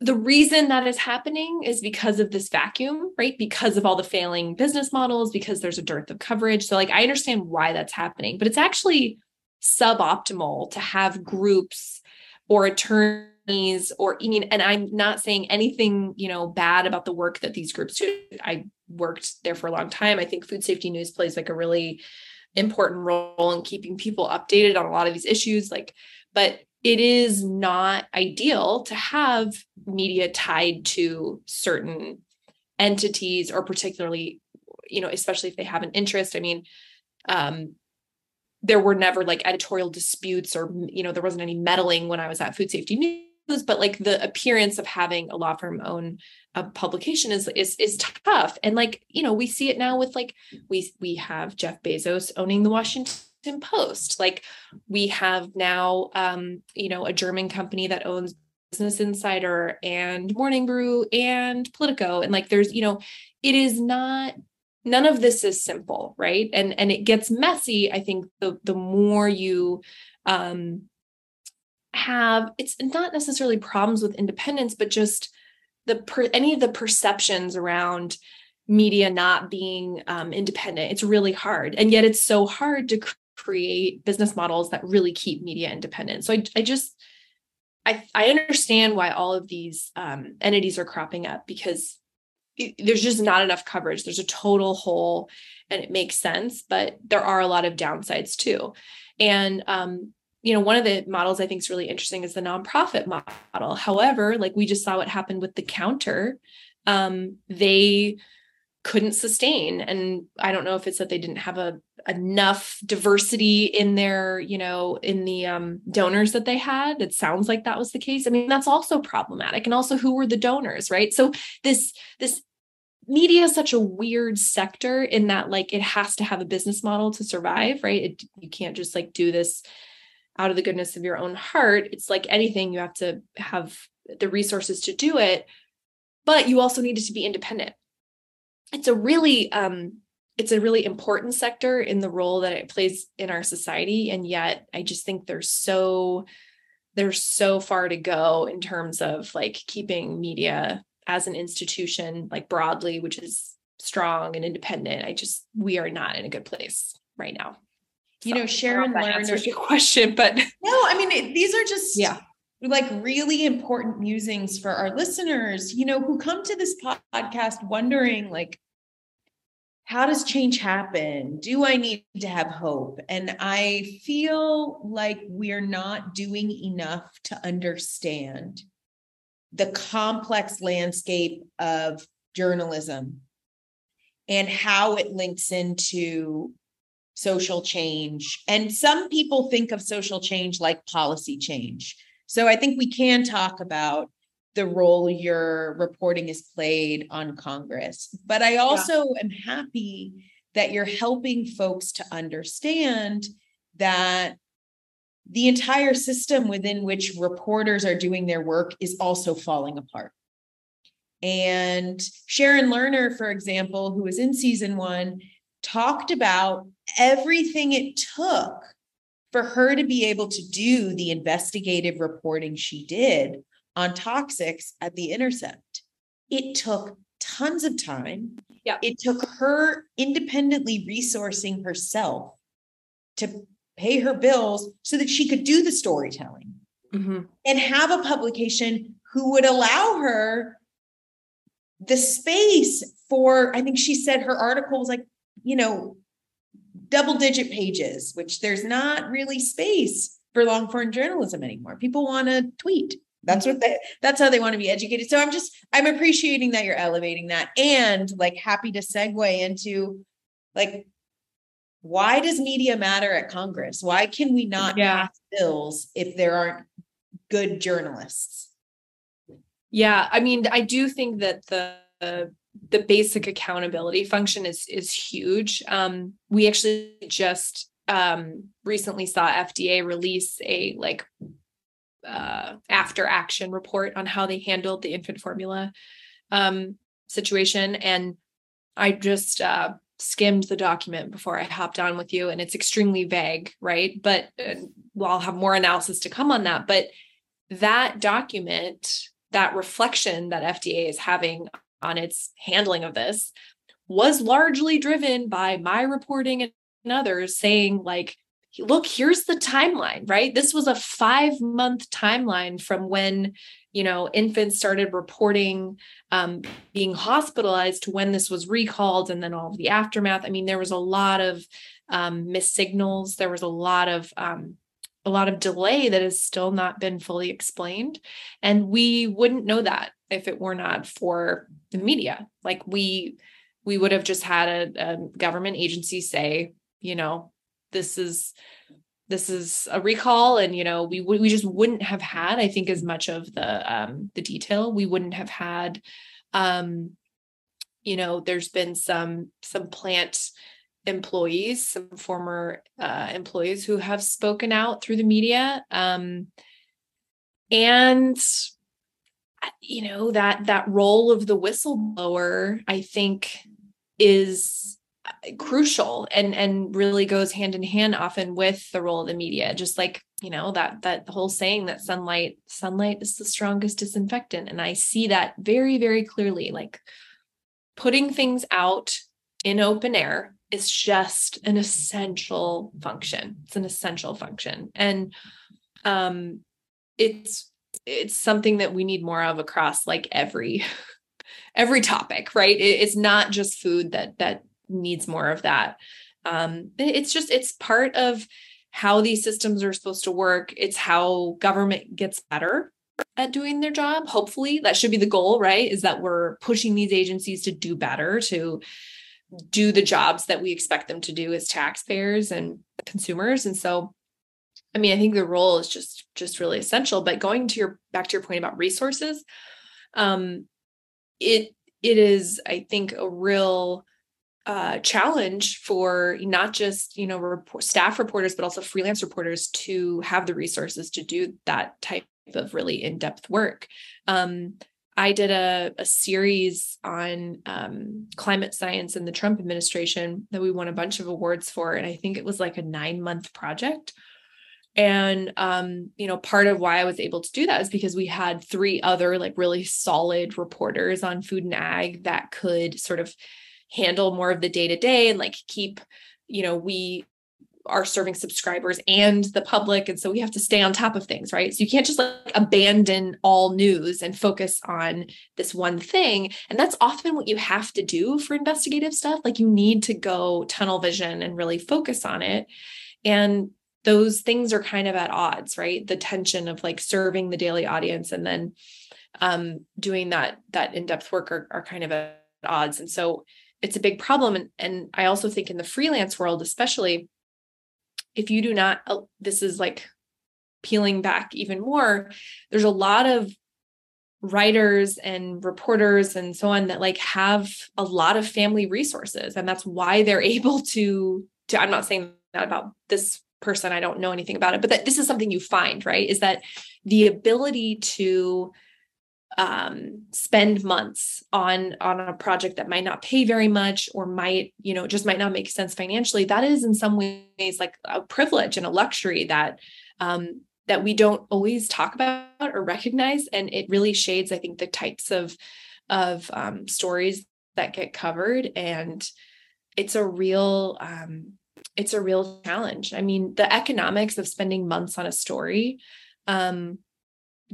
C: the reason that is happening is because of this vacuum, right? Because of all the failing business models, because there's a dearth of coverage. So, like, I understand why that's happening, but it's actually suboptimal to have groups or attorneys or I mean, and I'm not saying anything, you know, bad about the work that these groups do. I worked there for a long time. I think food safety news plays like a really important role in keeping people updated on a lot of these issues like but it is not ideal to have media tied to certain entities or particularly you know especially if they have an interest i mean um there were never like editorial disputes or you know there wasn't any meddling when i was at food safety news but like the appearance of having a law firm own a publication is is is tough. And like you know we see it now with like we we have Jeff Bezos owning the Washington Post. Like we have now um you know a German company that owns Business Insider and Morning Brew and Politico. And like there's you know it is not none of this is simple right? And and it gets messy i think the the more you um have it's not necessarily problems with independence but just the per, any of the perceptions around media not being um, independent. It's really hard. And yet it's so hard to create business models that really keep media independent. So i, I just I, I understand why all of these um, entities are cropping up because it, there's just not enough coverage. There's a total hole and it makes sense but there are a lot of downsides too. And um, you know, one of the models I think is really interesting is the nonprofit model. However, like we just saw what happened with the counter, um, they couldn't sustain. And I don't know if it's that they didn't have a enough diversity in their, you know, in the um, donors that they had. It sounds like that was the case. I mean, that's also problematic. And also, who were the donors, right? So this this media is such a weird sector in that like it has to have a business model to survive right it, you can't just like do this out of the goodness of your own heart. It's like anything, you have to have the resources to do it, but you also needed to be independent. It's a really um it's a really important sector in the role that it plays in our society and yet I just think there's so there's so far to go in terms of like keeping media as an institution like broadly which is strong and independent. I just we are not in a good place right now
B: you know, Sharon
C: learned answers your question, but no,
B: I mean, it, these are just yeah like really important musings for our listeners, you know, who come to this podcast wondering like, how does change happen? Do I need to have hope? And I feel like we're not doing enough to understand the complex landscape of journalism and how it links into social change. And some people think of social change like policy change. So I think we can talk about the role your reporting has played on Congress. But I also yeah. am happy that you're helping folks to understand that the entire system within which reporters are doing their work is also falling apart. And Sharon Lerner, for example, who was in season one, talked about everything it took for her to be able to do the investigative reporting she did on toxics at the intercept. It took tons of time.
C: Yeah.
B: It took her independently resourcing herself to pay her bills so that she could do the storytelling
C: mm-hmm.
B: and have a publication who would allow her the space for, I think she said her article was like, you know, double digit pages, which there's not really space for long form journalism anymore. People want to tweet. That's what they that's how they want to be educated. So I'm just I'm appreciating that you're elevating that and like happy to segue into like why does media matter at Congress? Why can we not
C: yeah.
B: pass bills if there aren't good journalists?
C: Yeah, I mean, I do think that the the basic accountability function is is huge. Um, we actually just um, recently saw FDA release a like uh, after action report on how they handled the infant formula um, situation, and I just uh, skimmed the document before I hopped on with you, and it's extremely vague, right? But uh, well, I'll have more analysis to come on that. But that document, that reflection that FDA is having on its handling of this was largely driven by my reporting and others saying like look here's the timeline right? This was a 5 month timeline from when you know infants started reporting um, being hospitalized to when this was recalled and then all of the aftermath. I mean there was a lot of um, missed signals. There was a lot of um, a lot of delay that has still not been fully explained and we wouldn't know that if it were not for the media. Like we we would have just had a, a government agency say you know this is this is a recall and you know we we just wouldn't have had i think as much of the um the detail. We wouldn't have had um you know there's been some some plant employees some former uh, employees who have spoken out through the media um and you know that that role of the whistleblower i think is uh, crucial and and really goes hand in hand often with the role of the media. Just like you know that that whole saying that sunlight sunlight is the strongest disinfectant. And i see that very very clearly. Like putting things out in open air is just an essential function. It's an essential function. And um it's it's something that we need more of across like every every topic right? It's not just food that that needs more of that. Um it's just it's part of how these systems are supposed to work. It's how government gets better at doing their job hopefully. That should be the goal right? Is that we're pushing these agencies to do better to do the jobs that we expect them to do as taxpayers and consumers. And so I mean, I think the role is just just really essential. But going to your back to your point about resources, um, it it is, I think, a real uh, challenge for not just you know report, staff reporters, but also freelance reporters to have the resources to do that type of really in depth work. Um, I did a, a series on um, climate science in the Trump administration that we won a bunch of awards for. And I think it was like a nine month project and um, you know part of why i was able to do that is because we had three other like really solid reporters on food and ag that could sort of handle more of the day to day and like keep you know we are serving subscribers and the public. And so we have to stay on top of things right? So you can't just like abandon all news and focus on this one thing. And that's often what you have to do for investigative stuff. Like you need to go tunnel vision and really focus on it. And those things are kind of at odds, right? The tension of like serving the daily audience and then um, doing that that in-depth work are, are kind of at odds. And so it's a big problem. And, and I also think in the freelance world, especially if you do not, uh, this is like peeling back even more, there's a lot of writers and reporters and so on that like have a lot of family resources and that's why they're able to to i'm not saying that about this person. I don't know anything about it, but that this is something you find, right? Is that the ability to um, spend months on on a project that might not pay very much or might you know just might not make sense financially that is in some ways like a privilege and a luxury that um, that we don't always talk about or recognize and it really shades i think the types of of um, stories that get covered and it's a real um, it's a real challenge. I mean the economics of spending months on a story um,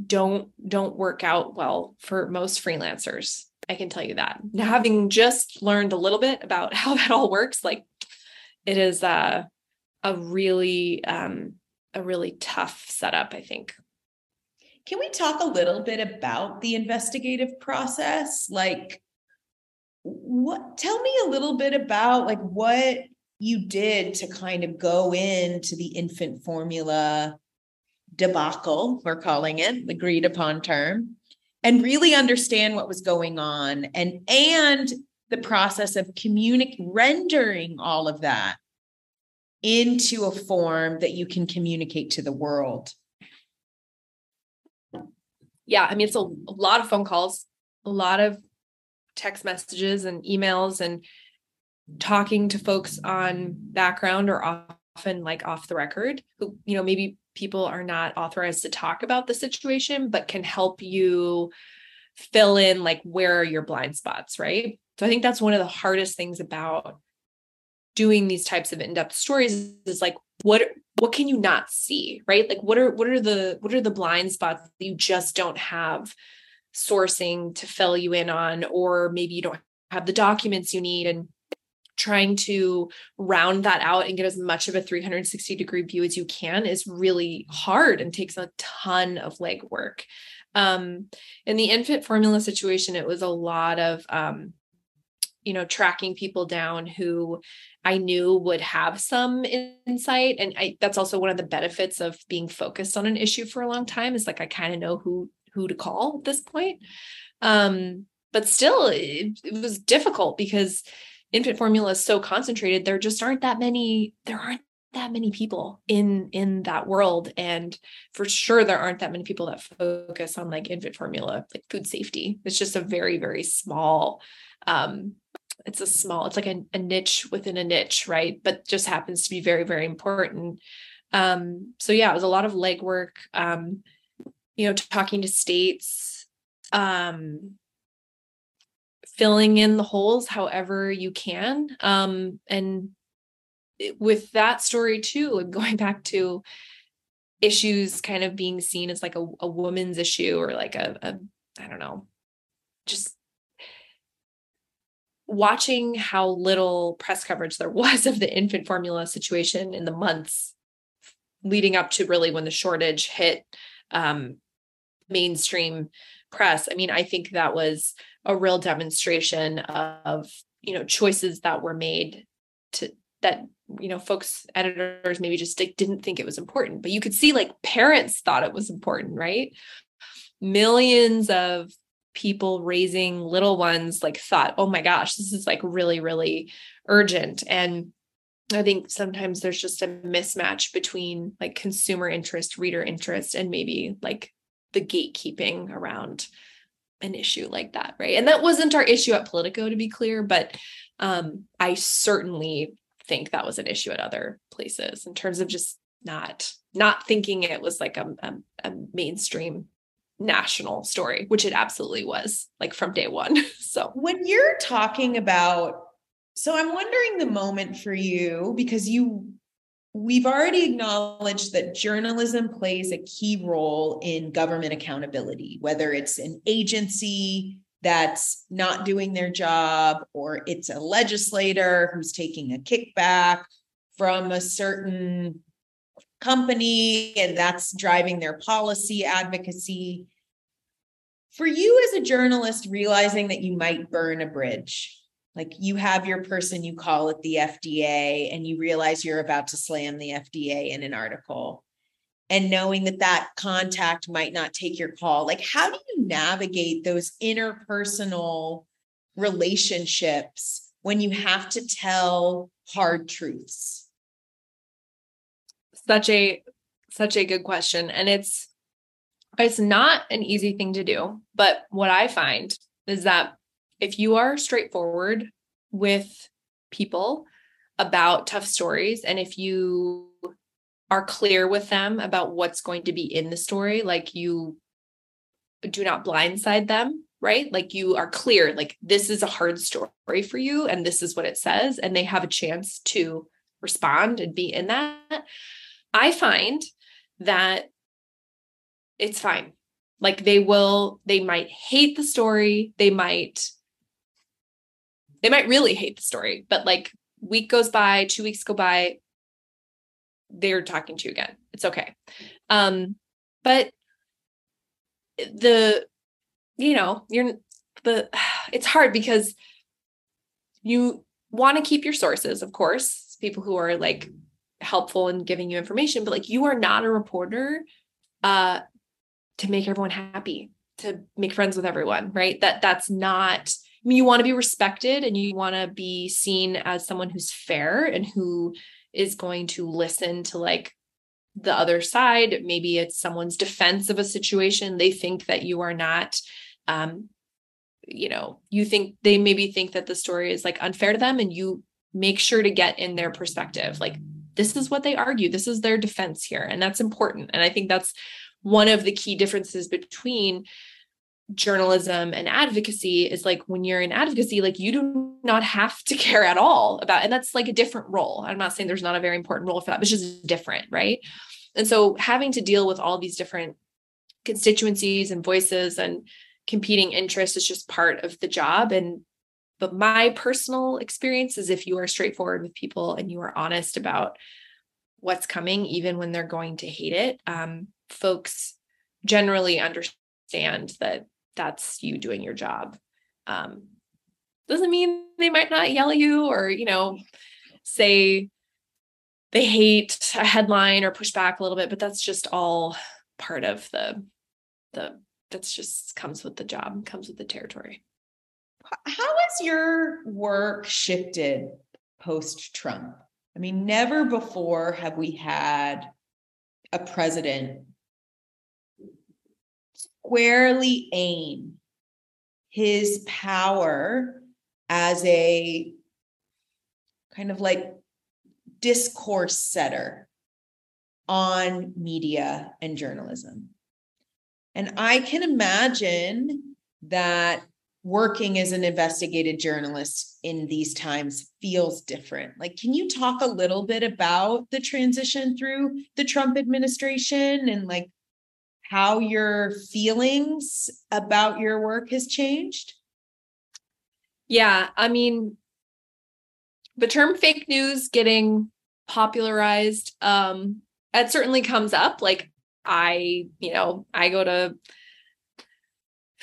C: don't don't work out well for most freelancers. I can tell you that. Now having just learned a little bit about how that all works like it is a a really um a really tough setup i think.
B: Can we talk a little bit about the investigative process? Like what tell me a little bit about like what you did to kind of go into the infant formula debacle, we're calling it, the agreed upon term, and really understand what was going on and and the process of communic rendering all of that into a form that you can communicate to the world.
C: Yeah, I mean it's a, a lot of phone calls, a lot of text messages and emails and talking to folks on background or often like off the record who you know maybe people are not authorized to talk about the situation, but can help you fill in like where are your blind spots, right? So I think that's one of the hardest things about doing these types of in-depth stories is like what what can you not see, right? Like what are what are the what are the blind spots that you just don't have sourcing to fill you in on or maybe you don't have the documents you need and trying to round that out and get as much of a 360 degree view as you can is really hard and takes a ton of legwork. Um, in the infant formula situation, it was a lot of, um, you know, tracking people down who I knew would have some insight. And I, that's also one of the benefits of being focused on an issue for a long time is like, I kind of know who, who to call at this point. Um, but still it, it was difficult because infant formula is so concentrated there just aren't that many there aren't that many people in in that world. And for sure there aren't that many people that focus on like infant formula like food safety. It's just a very very small um it's a small it's like a, a niche within a niche right? But just happens to be very very important. Um so yeah it was a lot of legwork um you know talking to states um filling in the holes however you can. Um, and with that story too, and going back to issues kind of being seen as like a, a woman's issue or like a, a I don't know, just watching how little press coverage there was of the infant formula situation in the months leading up to really when the shortage hit um, mainstream press. I mean, I think that was a real demonstration of you know choices that were made to that you know folks editors maybe just didn't think it was important but you could see like parents thought it was important right? Millions of people raising little ones like thought oh my gosh this is like really really urgent. And i think sometimes there's just a mismatch between like consumer interest reader interest and maybe like the gatekeeping around an issue like that, right? And that wasn't our issue at Politico, to be clear, but um, I certainly think that was an issue at other places in terms of just not not thinking it was like a, a, a mainstream national story, which it absolutely was, like from day one. so
B: when you're talking about, so I'm wondering the moment for you because you we've already acknowledged that journalism plays a key role in government accountability, whether it's an agency that's not doing their job or it's a legislator who's taking a kickback from a certain company and that's driving their policy advocacy. For you as a journalist, realizing that you might burn a bridge like you have your person you call at the FDA and you realize you're about to slam the FDA in an article. And knowing that that contact might not take your call. Like how do you navigate those interpersonal relationships when you have to tell hard truths?
C: Such a such a good question and it's it's not an easy thing to do but what i find is that if you are straightforward with people about tough stories and if you are clear with them about what's going to be in the story like you do not blindside them right? Like you are clear like this is a hard story for you and this is what it says and they have a chance to respond and be in that. I find that it's fine. Like they will they might hate the story they might they might really hate the story but like week goes by two weeks go by they're talking to you again. It's okay. Um but the you know you're the it's hard because you want to keep your sources of course people who are like helpful in giving you information but like you are not a reporter uh to make everyone happy to make friends with everyone right? That that's not I mean, you want to be respected and you want to be seen as someone who's fair and who is going to listen to like the other side. Maybe it's someone's defense of a situation. They think that you are not, um, you know, you think they maybe think that the story is like unfair to them and you make sure to get in their perspective. Like, this is what they argue, this is their defense here. And that's important. And I think that's one of the key differences between journalism and advocacy is like when you're in advocacy like you do not have to care at all about and that's like a different role. I'm not saying there's not a very important role for that but it's just different right? And so having to deal with all these different constituencies and voices and competing interests is just part of the job. And but my personal experience is if you are straightforward with people and you are honest about what's coming even when they're going to hate it um, folks generally understand that that's you doing your job. Um, doesn't mean they might not yell at you or, you know, say they hate a headline or push back a little bit, but that's just all part of the the that's just comes with the job, comes with the territory.
B: How has your work shifted post Trump? I mean, never before have we had a president squarely aim his power as a kind of like discourse setter on media and journalism. And I can imagine that working as an investigative journalist in these times feels different. Like, can you talk a little bit about the transition through the Trump administration and like how your feelings about your work has changed?
C: Yeah, I mean, the term fake news getting popularized, um, it certainly comes up. Like I, you know, I go to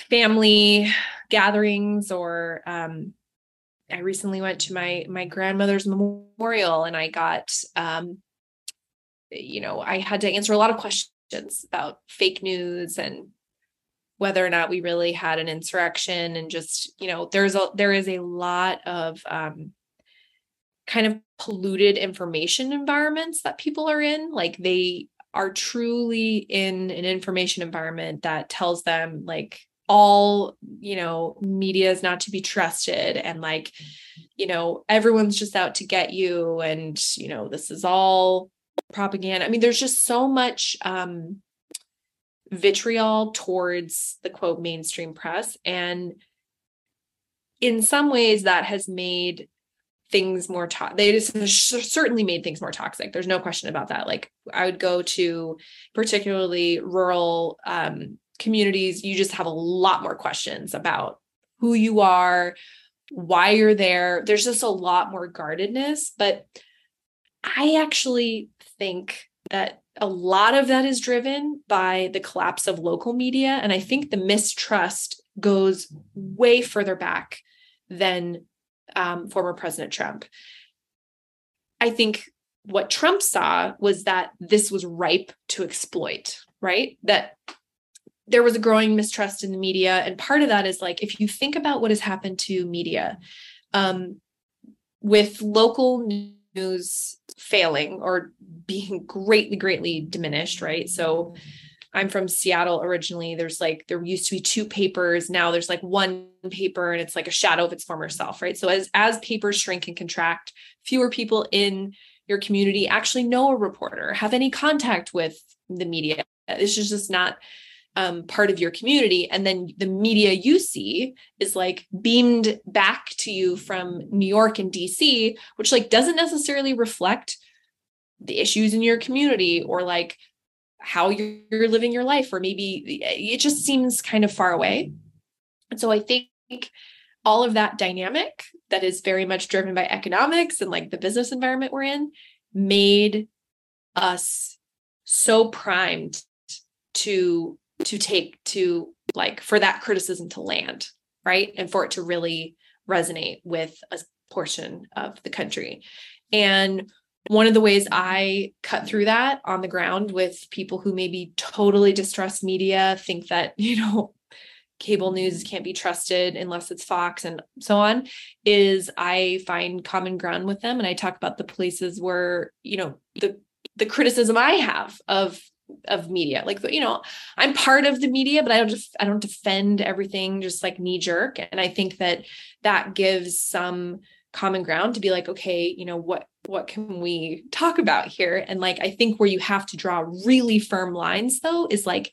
C: family gatherings or um I recently went to my my grandmother's memorial and I got um you know, I had to answer a lot of questions questions about fake news and whether or not we really had an insurrection and just you know there's a there is a lot of um, kind of polluted information environments that people are in. Like they are truly in an information environment that tells them like all you know media is not to be trusted and like you know everyone's just out to get you and you know this is all propaganda. I mean, there's just so much um, vitriol towards the quote mainstream press. And in some ways, that has made things more to- they just certainly made things more toxic there's no question about that like i would go to particularly rural um, communities you just have a lot more questions about who you are why you're there there's just a lot more guardedness but i actually think that a lot of that is driven by the collapse of local media. And I think the mistrust goes way further back than um, former President Trump. I think what Trump saw was that this was ripe to exploit, right? That there was a growing mistrust in the media. And part of that is like, if you think about what has happened to media, um, with local news failing or being greatly, greatly diminished, right? So I'm from Seattle originally. There's like, there used to be two papers. Now there's like one paper and it's like a shadow of its former self, right? So as, as papers shrink and contract, fewer people in your community actually know a reporter, have any contact with the media. This is just not um, part of your community. And then the media you see is like beamed back to you from New York and DC, which like doesn't necessarily reflect the issues in your community or like how you're living your life, or maybe it just seems kind of far away. And so I think all of that dynamic that is very much driven by economics and like the business environment we're in made us so primed to to take to like for that criticism to land right? And for it to really resonate with a portion of the country. And one of the ways I cut through that on the ground with people who maybe totally distrust media, think that, you know, cable news can't be trusted unless it's Fox and so on, is I find common ground with them. And I talk about the places where, you know, the the criticism I have of of media. Like you know, I'm part of the media, but I don't just I don't defend everything just like knee jerk. And I think that that gives some common ground to be like, okay, you know, what what can we talk about here? And like I think where you have to draw really firm lines though is like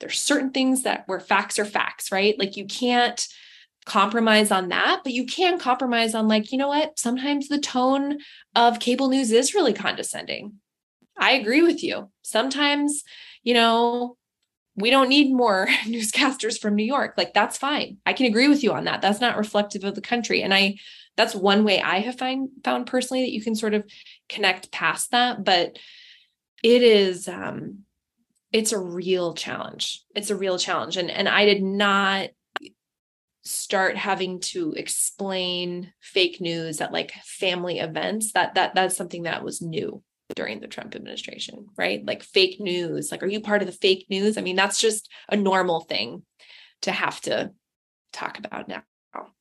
C: there's certain things that where facts are facts, right? Like you can't compromise on that, but you can compromise on like, you know what? Sometimes the tone of cable news is really condescending I agree with you. Sometimes, you know, we don't need more newscasters from New York. Like that's fine. I can agree with you on that. That's not reflective of the country. And I that's one way I have find found personally that you can sort of connect past that, but it is um it's a real challenge. It's a real challenge and and I did not start having to explain fake news at like family events that that that's something that was new during the Trump administration, right? Like fake news. Like, are you part of the fake news? I mean, that's just a normal thing to have to talk about now.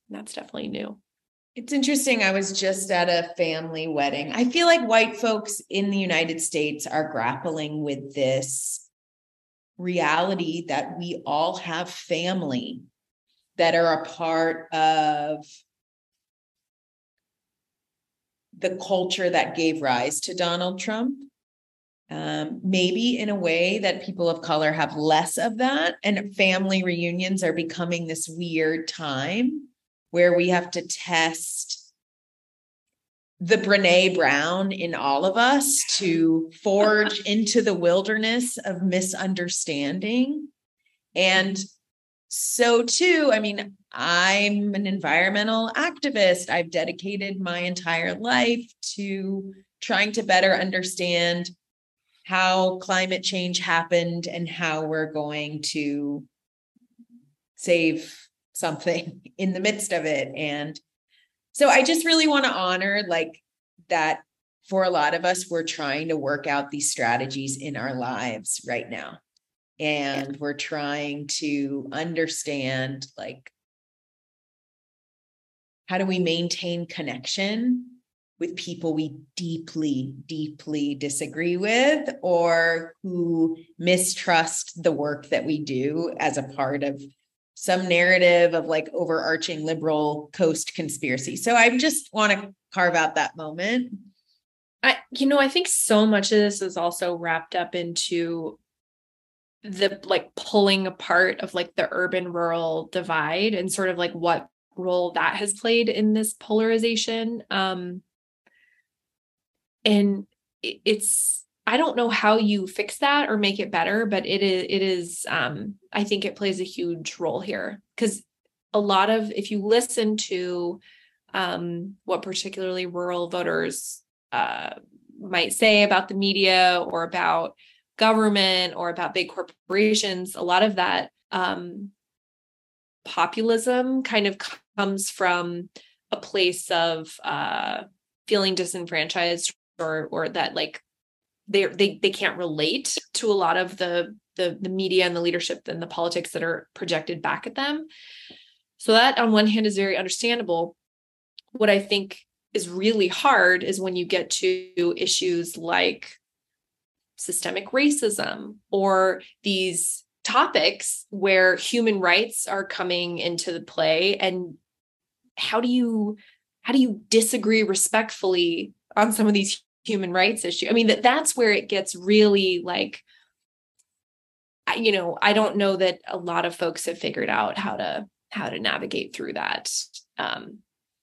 C: That's definitely new.
B: It's interesting. I was just at a family wedding. I feel like white folks in the United States are grappling with this reality that we all have family that are a part of the culture that gave rise to Donald Trump. Um, maybe in a way that people of color have less of that, and family reunions are becoming this weird time where we have to test the Brene Brown in all of us to forge into the wilderness of misunderstanding. And so, too, I mean, I'm an environmental activist. I've dedicated my entire life to trying to better understand how climate change happened and how we're going to save something in the midst of it. And so I just really want to honor like that for a lot of us, we're trying to work out these strategies in our lives right now. And we're trying to understand like how do we maintain connection with people we deeply, deeply disagree with or who mistrust the work that we do as a part of some narrative of like overarching liberal coast conspiracy. So I just want to carve out that moment.
C: I, you know, I think so much of this is also wrapped up into the like pulling apart of like the urban rural divide and sort of like what role that has played in this polarization um and it's i don't know how you fix that or make it better but it is it is um i think it plays a huge role here. Because a lot of if you listen to um what particularly rural voters uh might say about the media or about government or about big corporations a lot of that um populism kind of comes from a place of uh, feeling disenfranchised or or that like they they they can't relate to a lot of the the the media and the leadership and the politics that are projected back at them. So that on one hand is very understandable. What I think is really hard is when you get to issues like systemic racism or these topics where human rights are coming into the play and how do you how do you disagree respectfully on some of these human rights issues i mean that that's where it gets really like you know i don't know that a lot of folks have figured out how to how to navigate through that um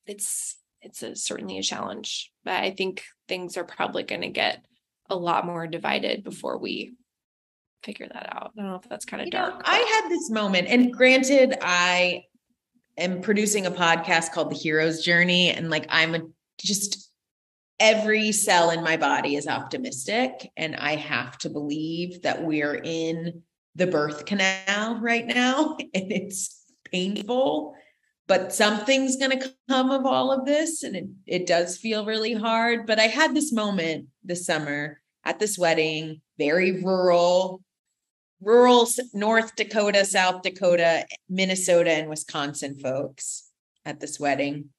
C: it's it's a, certainly a challenge but i think things are probably going to get a lot more divided before we figure that out. I don't know if that's kind of dark.
B: Know, I had this moment, and granted, I am producing a podcast called The Hero's Journey, and like I'm a, just every cell in my body is optimistic, and I have to believe that we're in the birth canal right now, and it's painful. But something's going to come of all of this, and it, it does feel really hard. But I had this moment this summer at this wedding, very rural, rural North Dakota, South Dakota, Minnesota, and Wisconsin folks at this wedding.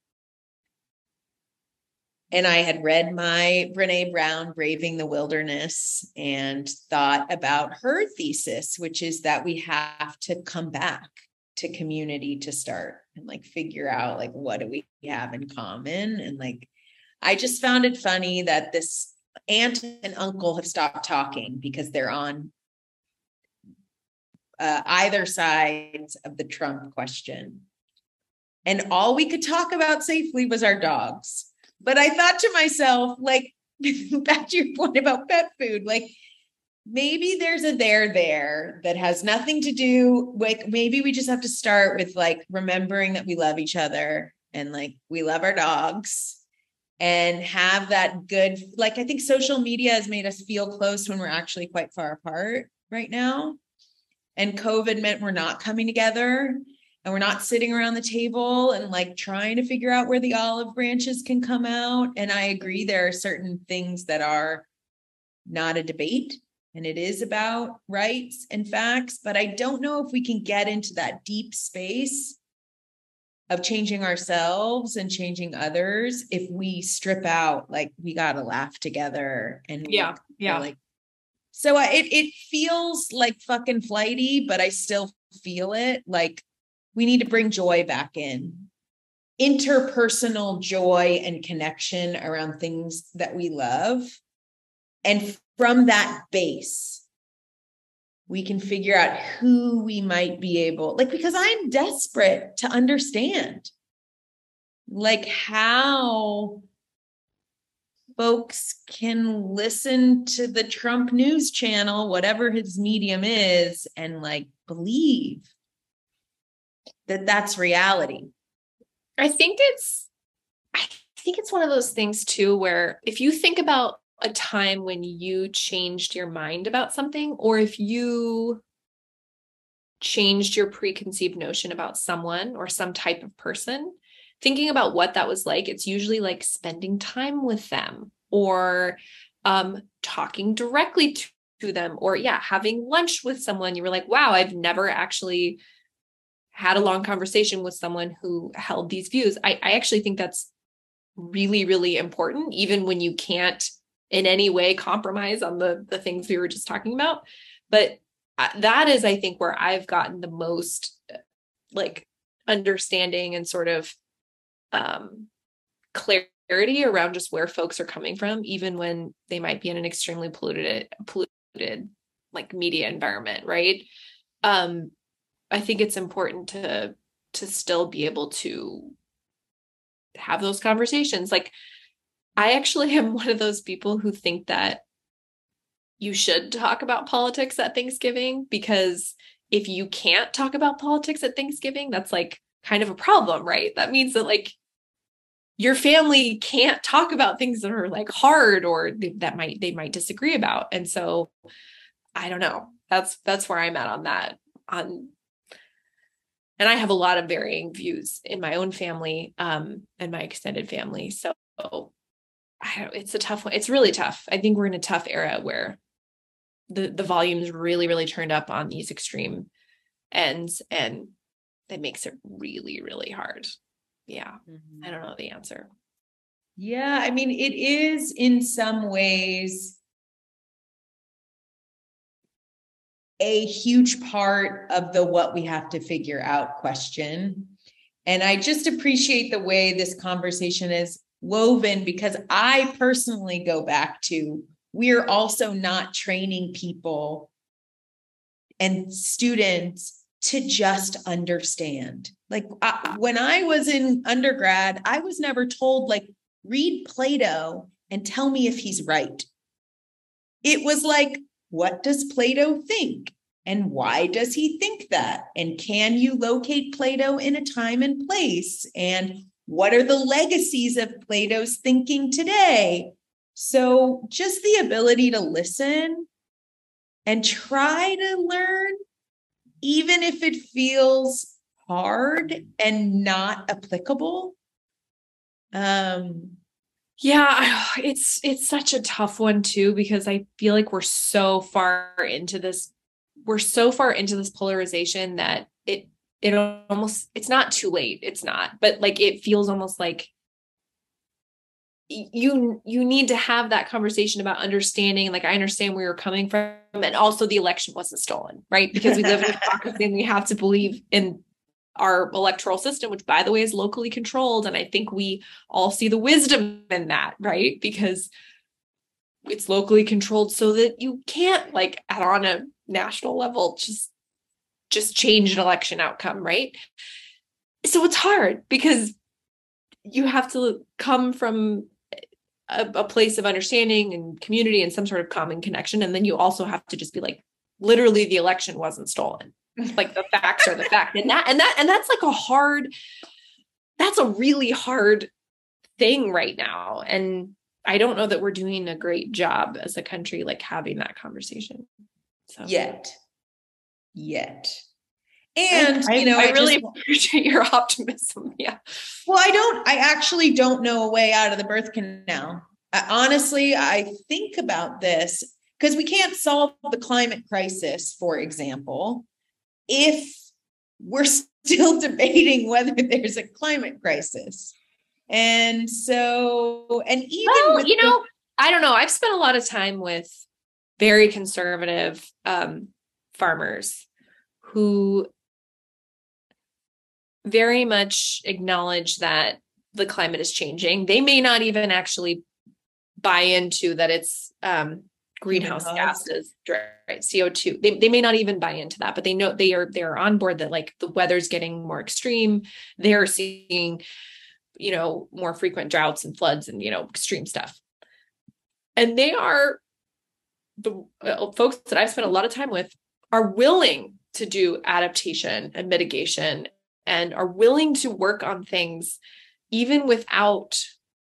B: And I had read my Brene Brown, Braving the Wilderness, and thought about her thesis, which is that we have to come back to community to start and like figure out like what do we have in common and like i just found it funny that this aunt and uncle have stopped talking because they're on uh, either sides of the Trump question. And all we could talk about safely was our dogs. But I thought to myself, like, back to your point about pet food, like, maybe there's a there there that has nothing to do with maybe we just have to start with like remembering that we love each other and like we love our dogs and have that good like i think social media has made us feel close when we're actually quite far apart right now and covid meant we're not coming together and we're not sitting around the table and like trying to figure out where the olive branches can come out. And i agree there are certain things that are not a debate and it is about rights and facts but i don't know if we can get into that deep space of changing ourselves and changing others if we strip out like we got to laugh together and
C: yeah yeah.
B: like so I, it it feels like fucking flighty, but I still feel it. Like we need to bring joy back in. Interpersonal joy and connection around things that we love. And from that base, we can figure out who we might be able, like, because I'm desperate to understand, like, how folks can listen to the Trump news channel, whatever his medium is, and like believe that that's reality.
C: I think it's, I think it's one of those things too, where if you think about a time when you changed your mind about something, or if you changed your preconceived notion about someone or some type of person, thinking about what that was like, it's usually like spending time with them or um, talking directly to, them, or yeah, having lunch with someone. You were like, wow, I've never actually had a long conversation with someone who held these views. I, I actually think that's really, really important, even when you can't in any way compromise on the the things we were just talking about. But uh, that is, I think, where I've gotten the most like understanding and sort of um, clarity around just where folks are coming from, even when they might be in an extremely polluted, polluted like media environment, right? Um, I think it's important to to still be able to have those conversations. Like, I actually am one of those people who think that you should talk about politics at Thanksgiving because if you can't talk about politics at Thanksgiving, that's like kind of a problem, right? That means that like your family can't talk about things that are like hard or that might they might disagree about. And so i don't know. That's that's where i'm at on that on and i have a lot of varying views in my own family um and my extended family. So I don't, it's a tough one. It's really tough. I think we're in a tough era where the the volume's really really turned up on these extreme ends and that makes it really really hard yeah mm-hmm. i don't know the answer
B: Yeah, I mean, it is in some ways a huge part of the what we have to figure out question. And I just appreciate the way this conversation is woven because I personally go back to we're also not training people and students to just understand. Like I, when I was in undergrad, I was never told, like, read Plato and tell me if he's right. It was like, what does Plato think? And why does he think that? And can you locate Plato in a time and place? And what are the legacies of Plato's thinking today? So, just the ability to listen and try to learn, even if it feels hard and not applicable.
C: Um, yeah, it's it's such a tough one too because I feel like we're so far into this we're so far into this polarization that it it almost it's not too late it's not but like it feels almost like you you need to have that conversation about understanding like i understand where you're coming from and also the election wasn't stolen right? Because we live in a democracy and we have to believe in our electoral system which by the way is locally controlled and i think we all see the wisdom in that right? Because it's locally controlled so that you can't like at on a national level just just change an election outcome right? So it's hard because you have to come from a, a, place of understanding and community and some sort of common connection. And then you also have to just be like literally the election wasn't stolen. Like the facts are the fact. And that and that and that's like a hard that's a really hard thing right now. And i don't know that we're doing a great job as a country like having that conversation.
B: So. Yet. Yet and
C: I,
B: you know
C: i, I really just, appreciate your optimism yeah.
B: Well i don't i actually don't know a way out of the birth canal. I, honestly i think about this because we can't solve the climate crisis for example if we're still debating whether there's a climate crisis. And so and even
C: well, you know the- i don't know i've spent a lot of time with very conservative um, farmers who very much acknowledge that the climate is changing. They may not even actually buy into that it's um, greenhouse gases, right? CO2. They, they may not even buy into that, but they know they are they are on board that like the weather's getting more extreme. They're seeing, you know, more frequent droughts and floods and you know extreme stuff. And they are the uh, folks that I've spent a lot of time with are willing to do adaptation and mitigation and are willing to work on things even without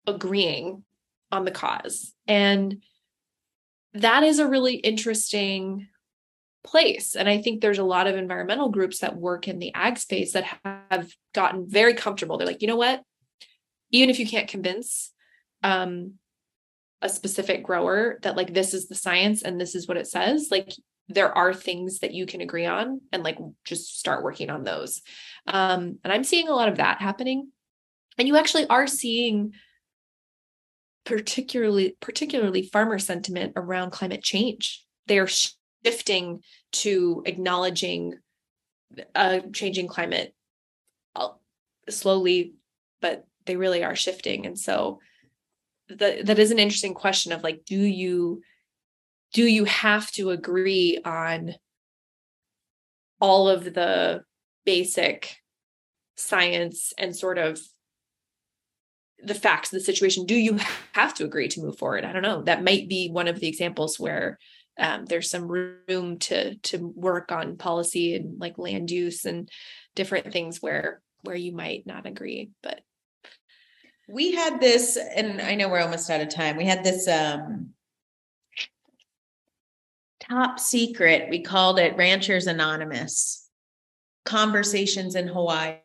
C: agreeing on the cause. And that is a really interesting place. And I think there's a lot of environmental groups that work in the ag space that have gotten very comfortable. They're like, you know what? Even if you can't convince um, a specific grower that like this is the science and this is what it says, like there are things that you can agree on and like just start working on those. Um, and I'm seeing a lot of that happening. And you actually are seeing particularly particularly farmer sentiment around climate change. They are shifting to acknowledging a changing climate uh, slowly, but they really are shifting. And so that that is an interesting question of like, do you do you have to agree on all of the basic science and sort of the facts of the situation? Do you have to agree to move forward? I don't know. That might be one of the examples where um, there's some room to to work on policy and like land use and different things where where you might not agree but
B: we had this and i know we're almost out of time. We had this um top secret. We called it Ranchers Anonymous conversations in Hawaii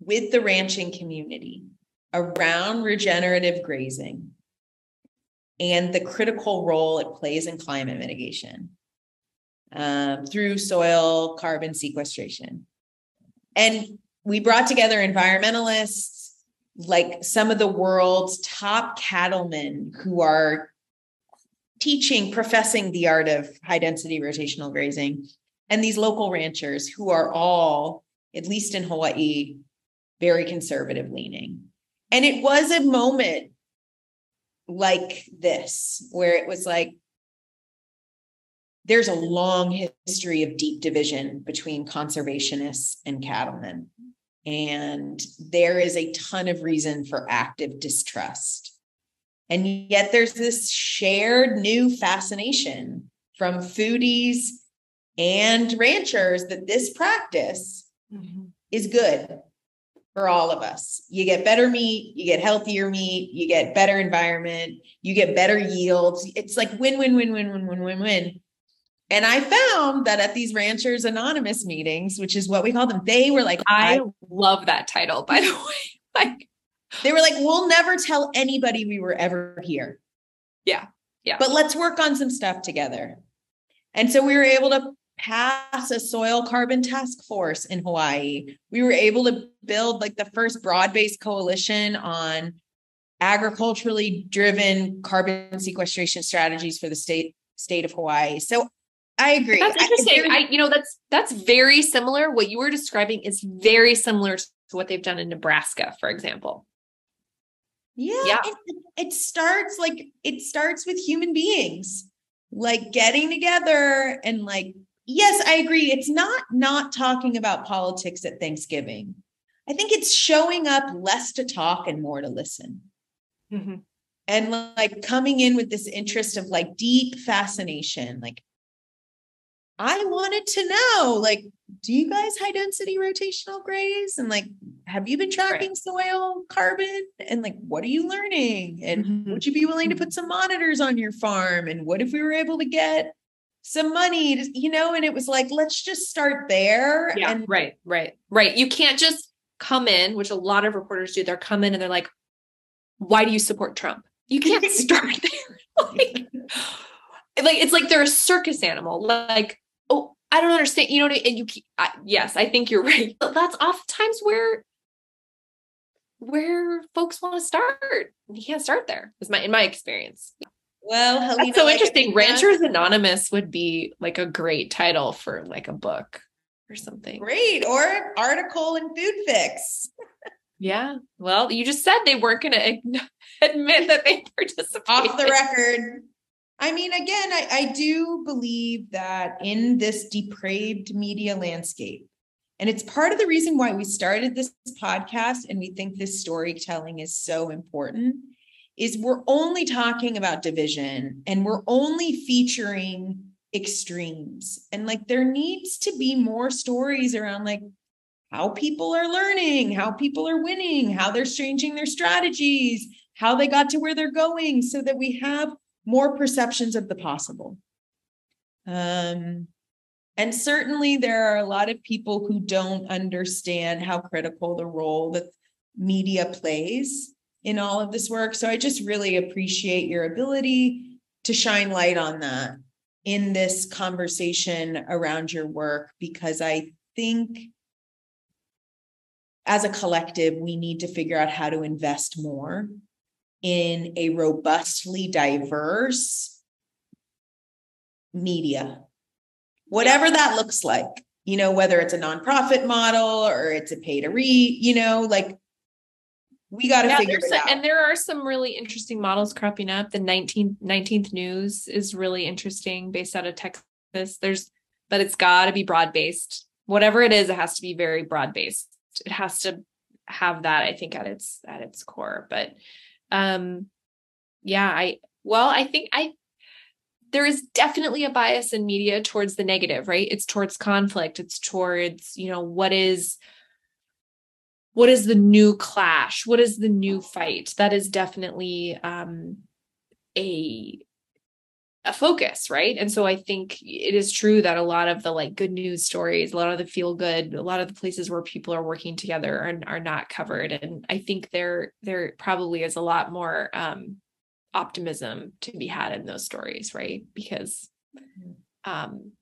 B: with the ranching community around regenerative grazing and the critical role it plays in climate mitigation um, through soil carbon sequestration. And we brought together environmentalists, like some of the world's top cattlemen who are teaching, professing the art of high density rotational grazing, and these local ranchers who are all, at least in Hawaii, very conservative leaning. And it was a moment like this where it was like, there's a long history of deep division between conservationists and cattlemen. And there is a ton of reason for active distrust. And yet there's this shared new fascination from foodies and ranchers that this practice mm-hmm. is good for all of us. You get better meat, you get healthier meat, you get better environment, you get better yields. It's like win, win, win, win, win, win, win, win. And I found that at these Ranchers Anonymous meetings, which is what we call them, they were like,
C: I, I love that title, by the way. Like,
B: they were like, we'll never tell anybody we were ever here.
C: Yeah. Yeah.
B: But let's work on some stuff together. And so we were able to pass a soil carbon task force in Hawaii. We were able to build like the first broad based coalition on agriculturally driven carbon sequestration strategies for the state state of Hawaii. So I agree.
C: That's interesting. I, I, you know, that's that's very similar. What you were describing is very similar to what they've done in Nebraska, for example.
B: Yeah, yeah. It, it starts like it starts with human beings, like getting together and like. Yes, I agree. It's not not talking about politics at Thanksgiving. I think it's showing up less to talk and more to listen. Mm-hmm. And like coming in with this interest of like deep fascination, like I wanted to know, like, do you guys high density rotational graze? And like, have you been tracking right. soil carbon? And like, what are you learning? And mm-hmm. would you be willing to put some monitors on your farm? And what if we were able to get some money to, you know, and it was like, let's just start there.
C: Yeah,
B: and
C: right, right, right. You can't just come in, which a lot of reporters do. They're come in and they're like, why do you support Trump? You can't start there. like, like it's like they're a circus animal. Like I don't understand. You know, and you, I, yes, I think you're right. That's oftentimes where where folks want to start. You can't start there. Is my in my experience.
B: Well,
C: Helena, That's so interesting. Ranchers Anonymous would be like a great title for like a book or something.
B: Great, or article in Food Fix.
C: yeah. Well, you just said they weren't going to admit that they participated.
B: Off the record. I mean, again, I, I do believe that in this depraved media landscape, and it's part of the reason why we started this podcast and we think this storytelling is so important is we're only talking about division and we're only featuring extremes. And like there needs to be more stories around like how people are learning how people are winning how they're changing their strategies how they got to where they're going so that we have more perceptions of the possible. Um, and certainly, there are a lot of people who don't understand how critical the role that media plays in all of this work. So I just really appreciate your ability to shine light on that in this conversation around your work, because I think as a collective, we need to figure out how to invest more in a robustly diverse media, whatever that looks like, you know, whether it's a nonprofit model or it's a pay to read, you know, like we got to yeah, figure it out.
C: And there are some really interesting models cropping up. The 19th, 19th News is really interesting based out of Texas. There's, but it's got to be broad based. Whatever it is, it has to be very broad based. It has to have that, I think, at its at its core. But um yeah i well i think i there is definitely a bias in media towards the negative right? It's towards conflict. It's towards you know what is what is the new clash? What is the new fight? That is definitely um a a focus, right? And so I think it is true that a lot of the like good news stories, a lot of the feel good, a lot of the places where people are working together are, are not covered. And I think there there probably is a lot more um, optimism to be had in those stories, right? Because um,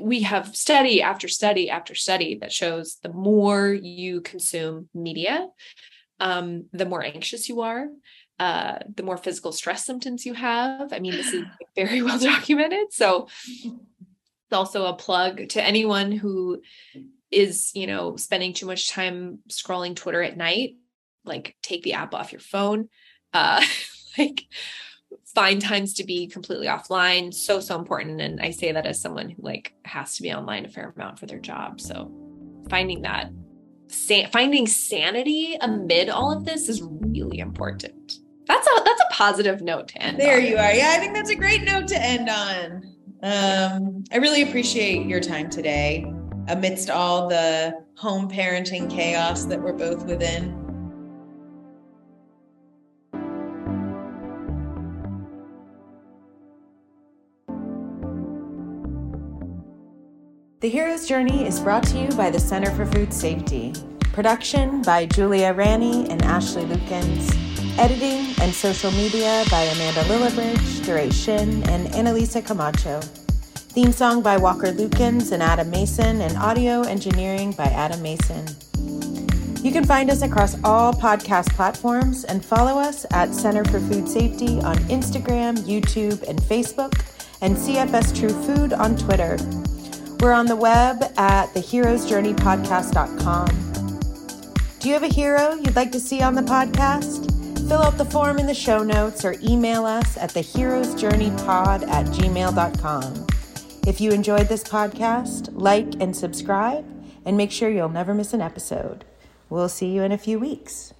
C: we have study after study after study that shows the more you consume media, um, the more anxious you are, uh, the more physical stress symptoms you have. I mean, this is very well documented. So it's also a plug to anyone who is, you know, spending too much time scrolling Twitter at night. Like, take the app off your phone. Uh, like, find times to be completely offline so so important and i say that as someone who like has to be online a fair amount for their job so finding that sa- finding sanity amid all of this is really important that's a that's a positive note to end
D: there
C: on.
D: you are yeah i think that's a great note to end on um i really appreciate your time today amidst all the home parenting chaos that we're both within
B: The Hero's Journey is brought to you by the Center for Food Safety. Production by Julia Rani and Ashley Lukens. Editing and social media by Amanda Lillibridge, Duration, and Annalisa Camacho. Theme song by Walker Lukens and Adam Mason, and audio engineering by Adam Mason. You can find us across all podcast platforms and follow us at Center for Food Safety on Instagram, YouTube, and Facebook, and CFS True Food on Twitter. We're on the web at theheroesjourneypodcast.com. Do you have a hero you'd like to see on the podcast? Fill out the form in the show notes or email us at theheroesjourneypod at gmail.com. If you enjoyed this podcast, like and subscribe, and make sure you'll never miss an episode. We'll see you in a few weeks.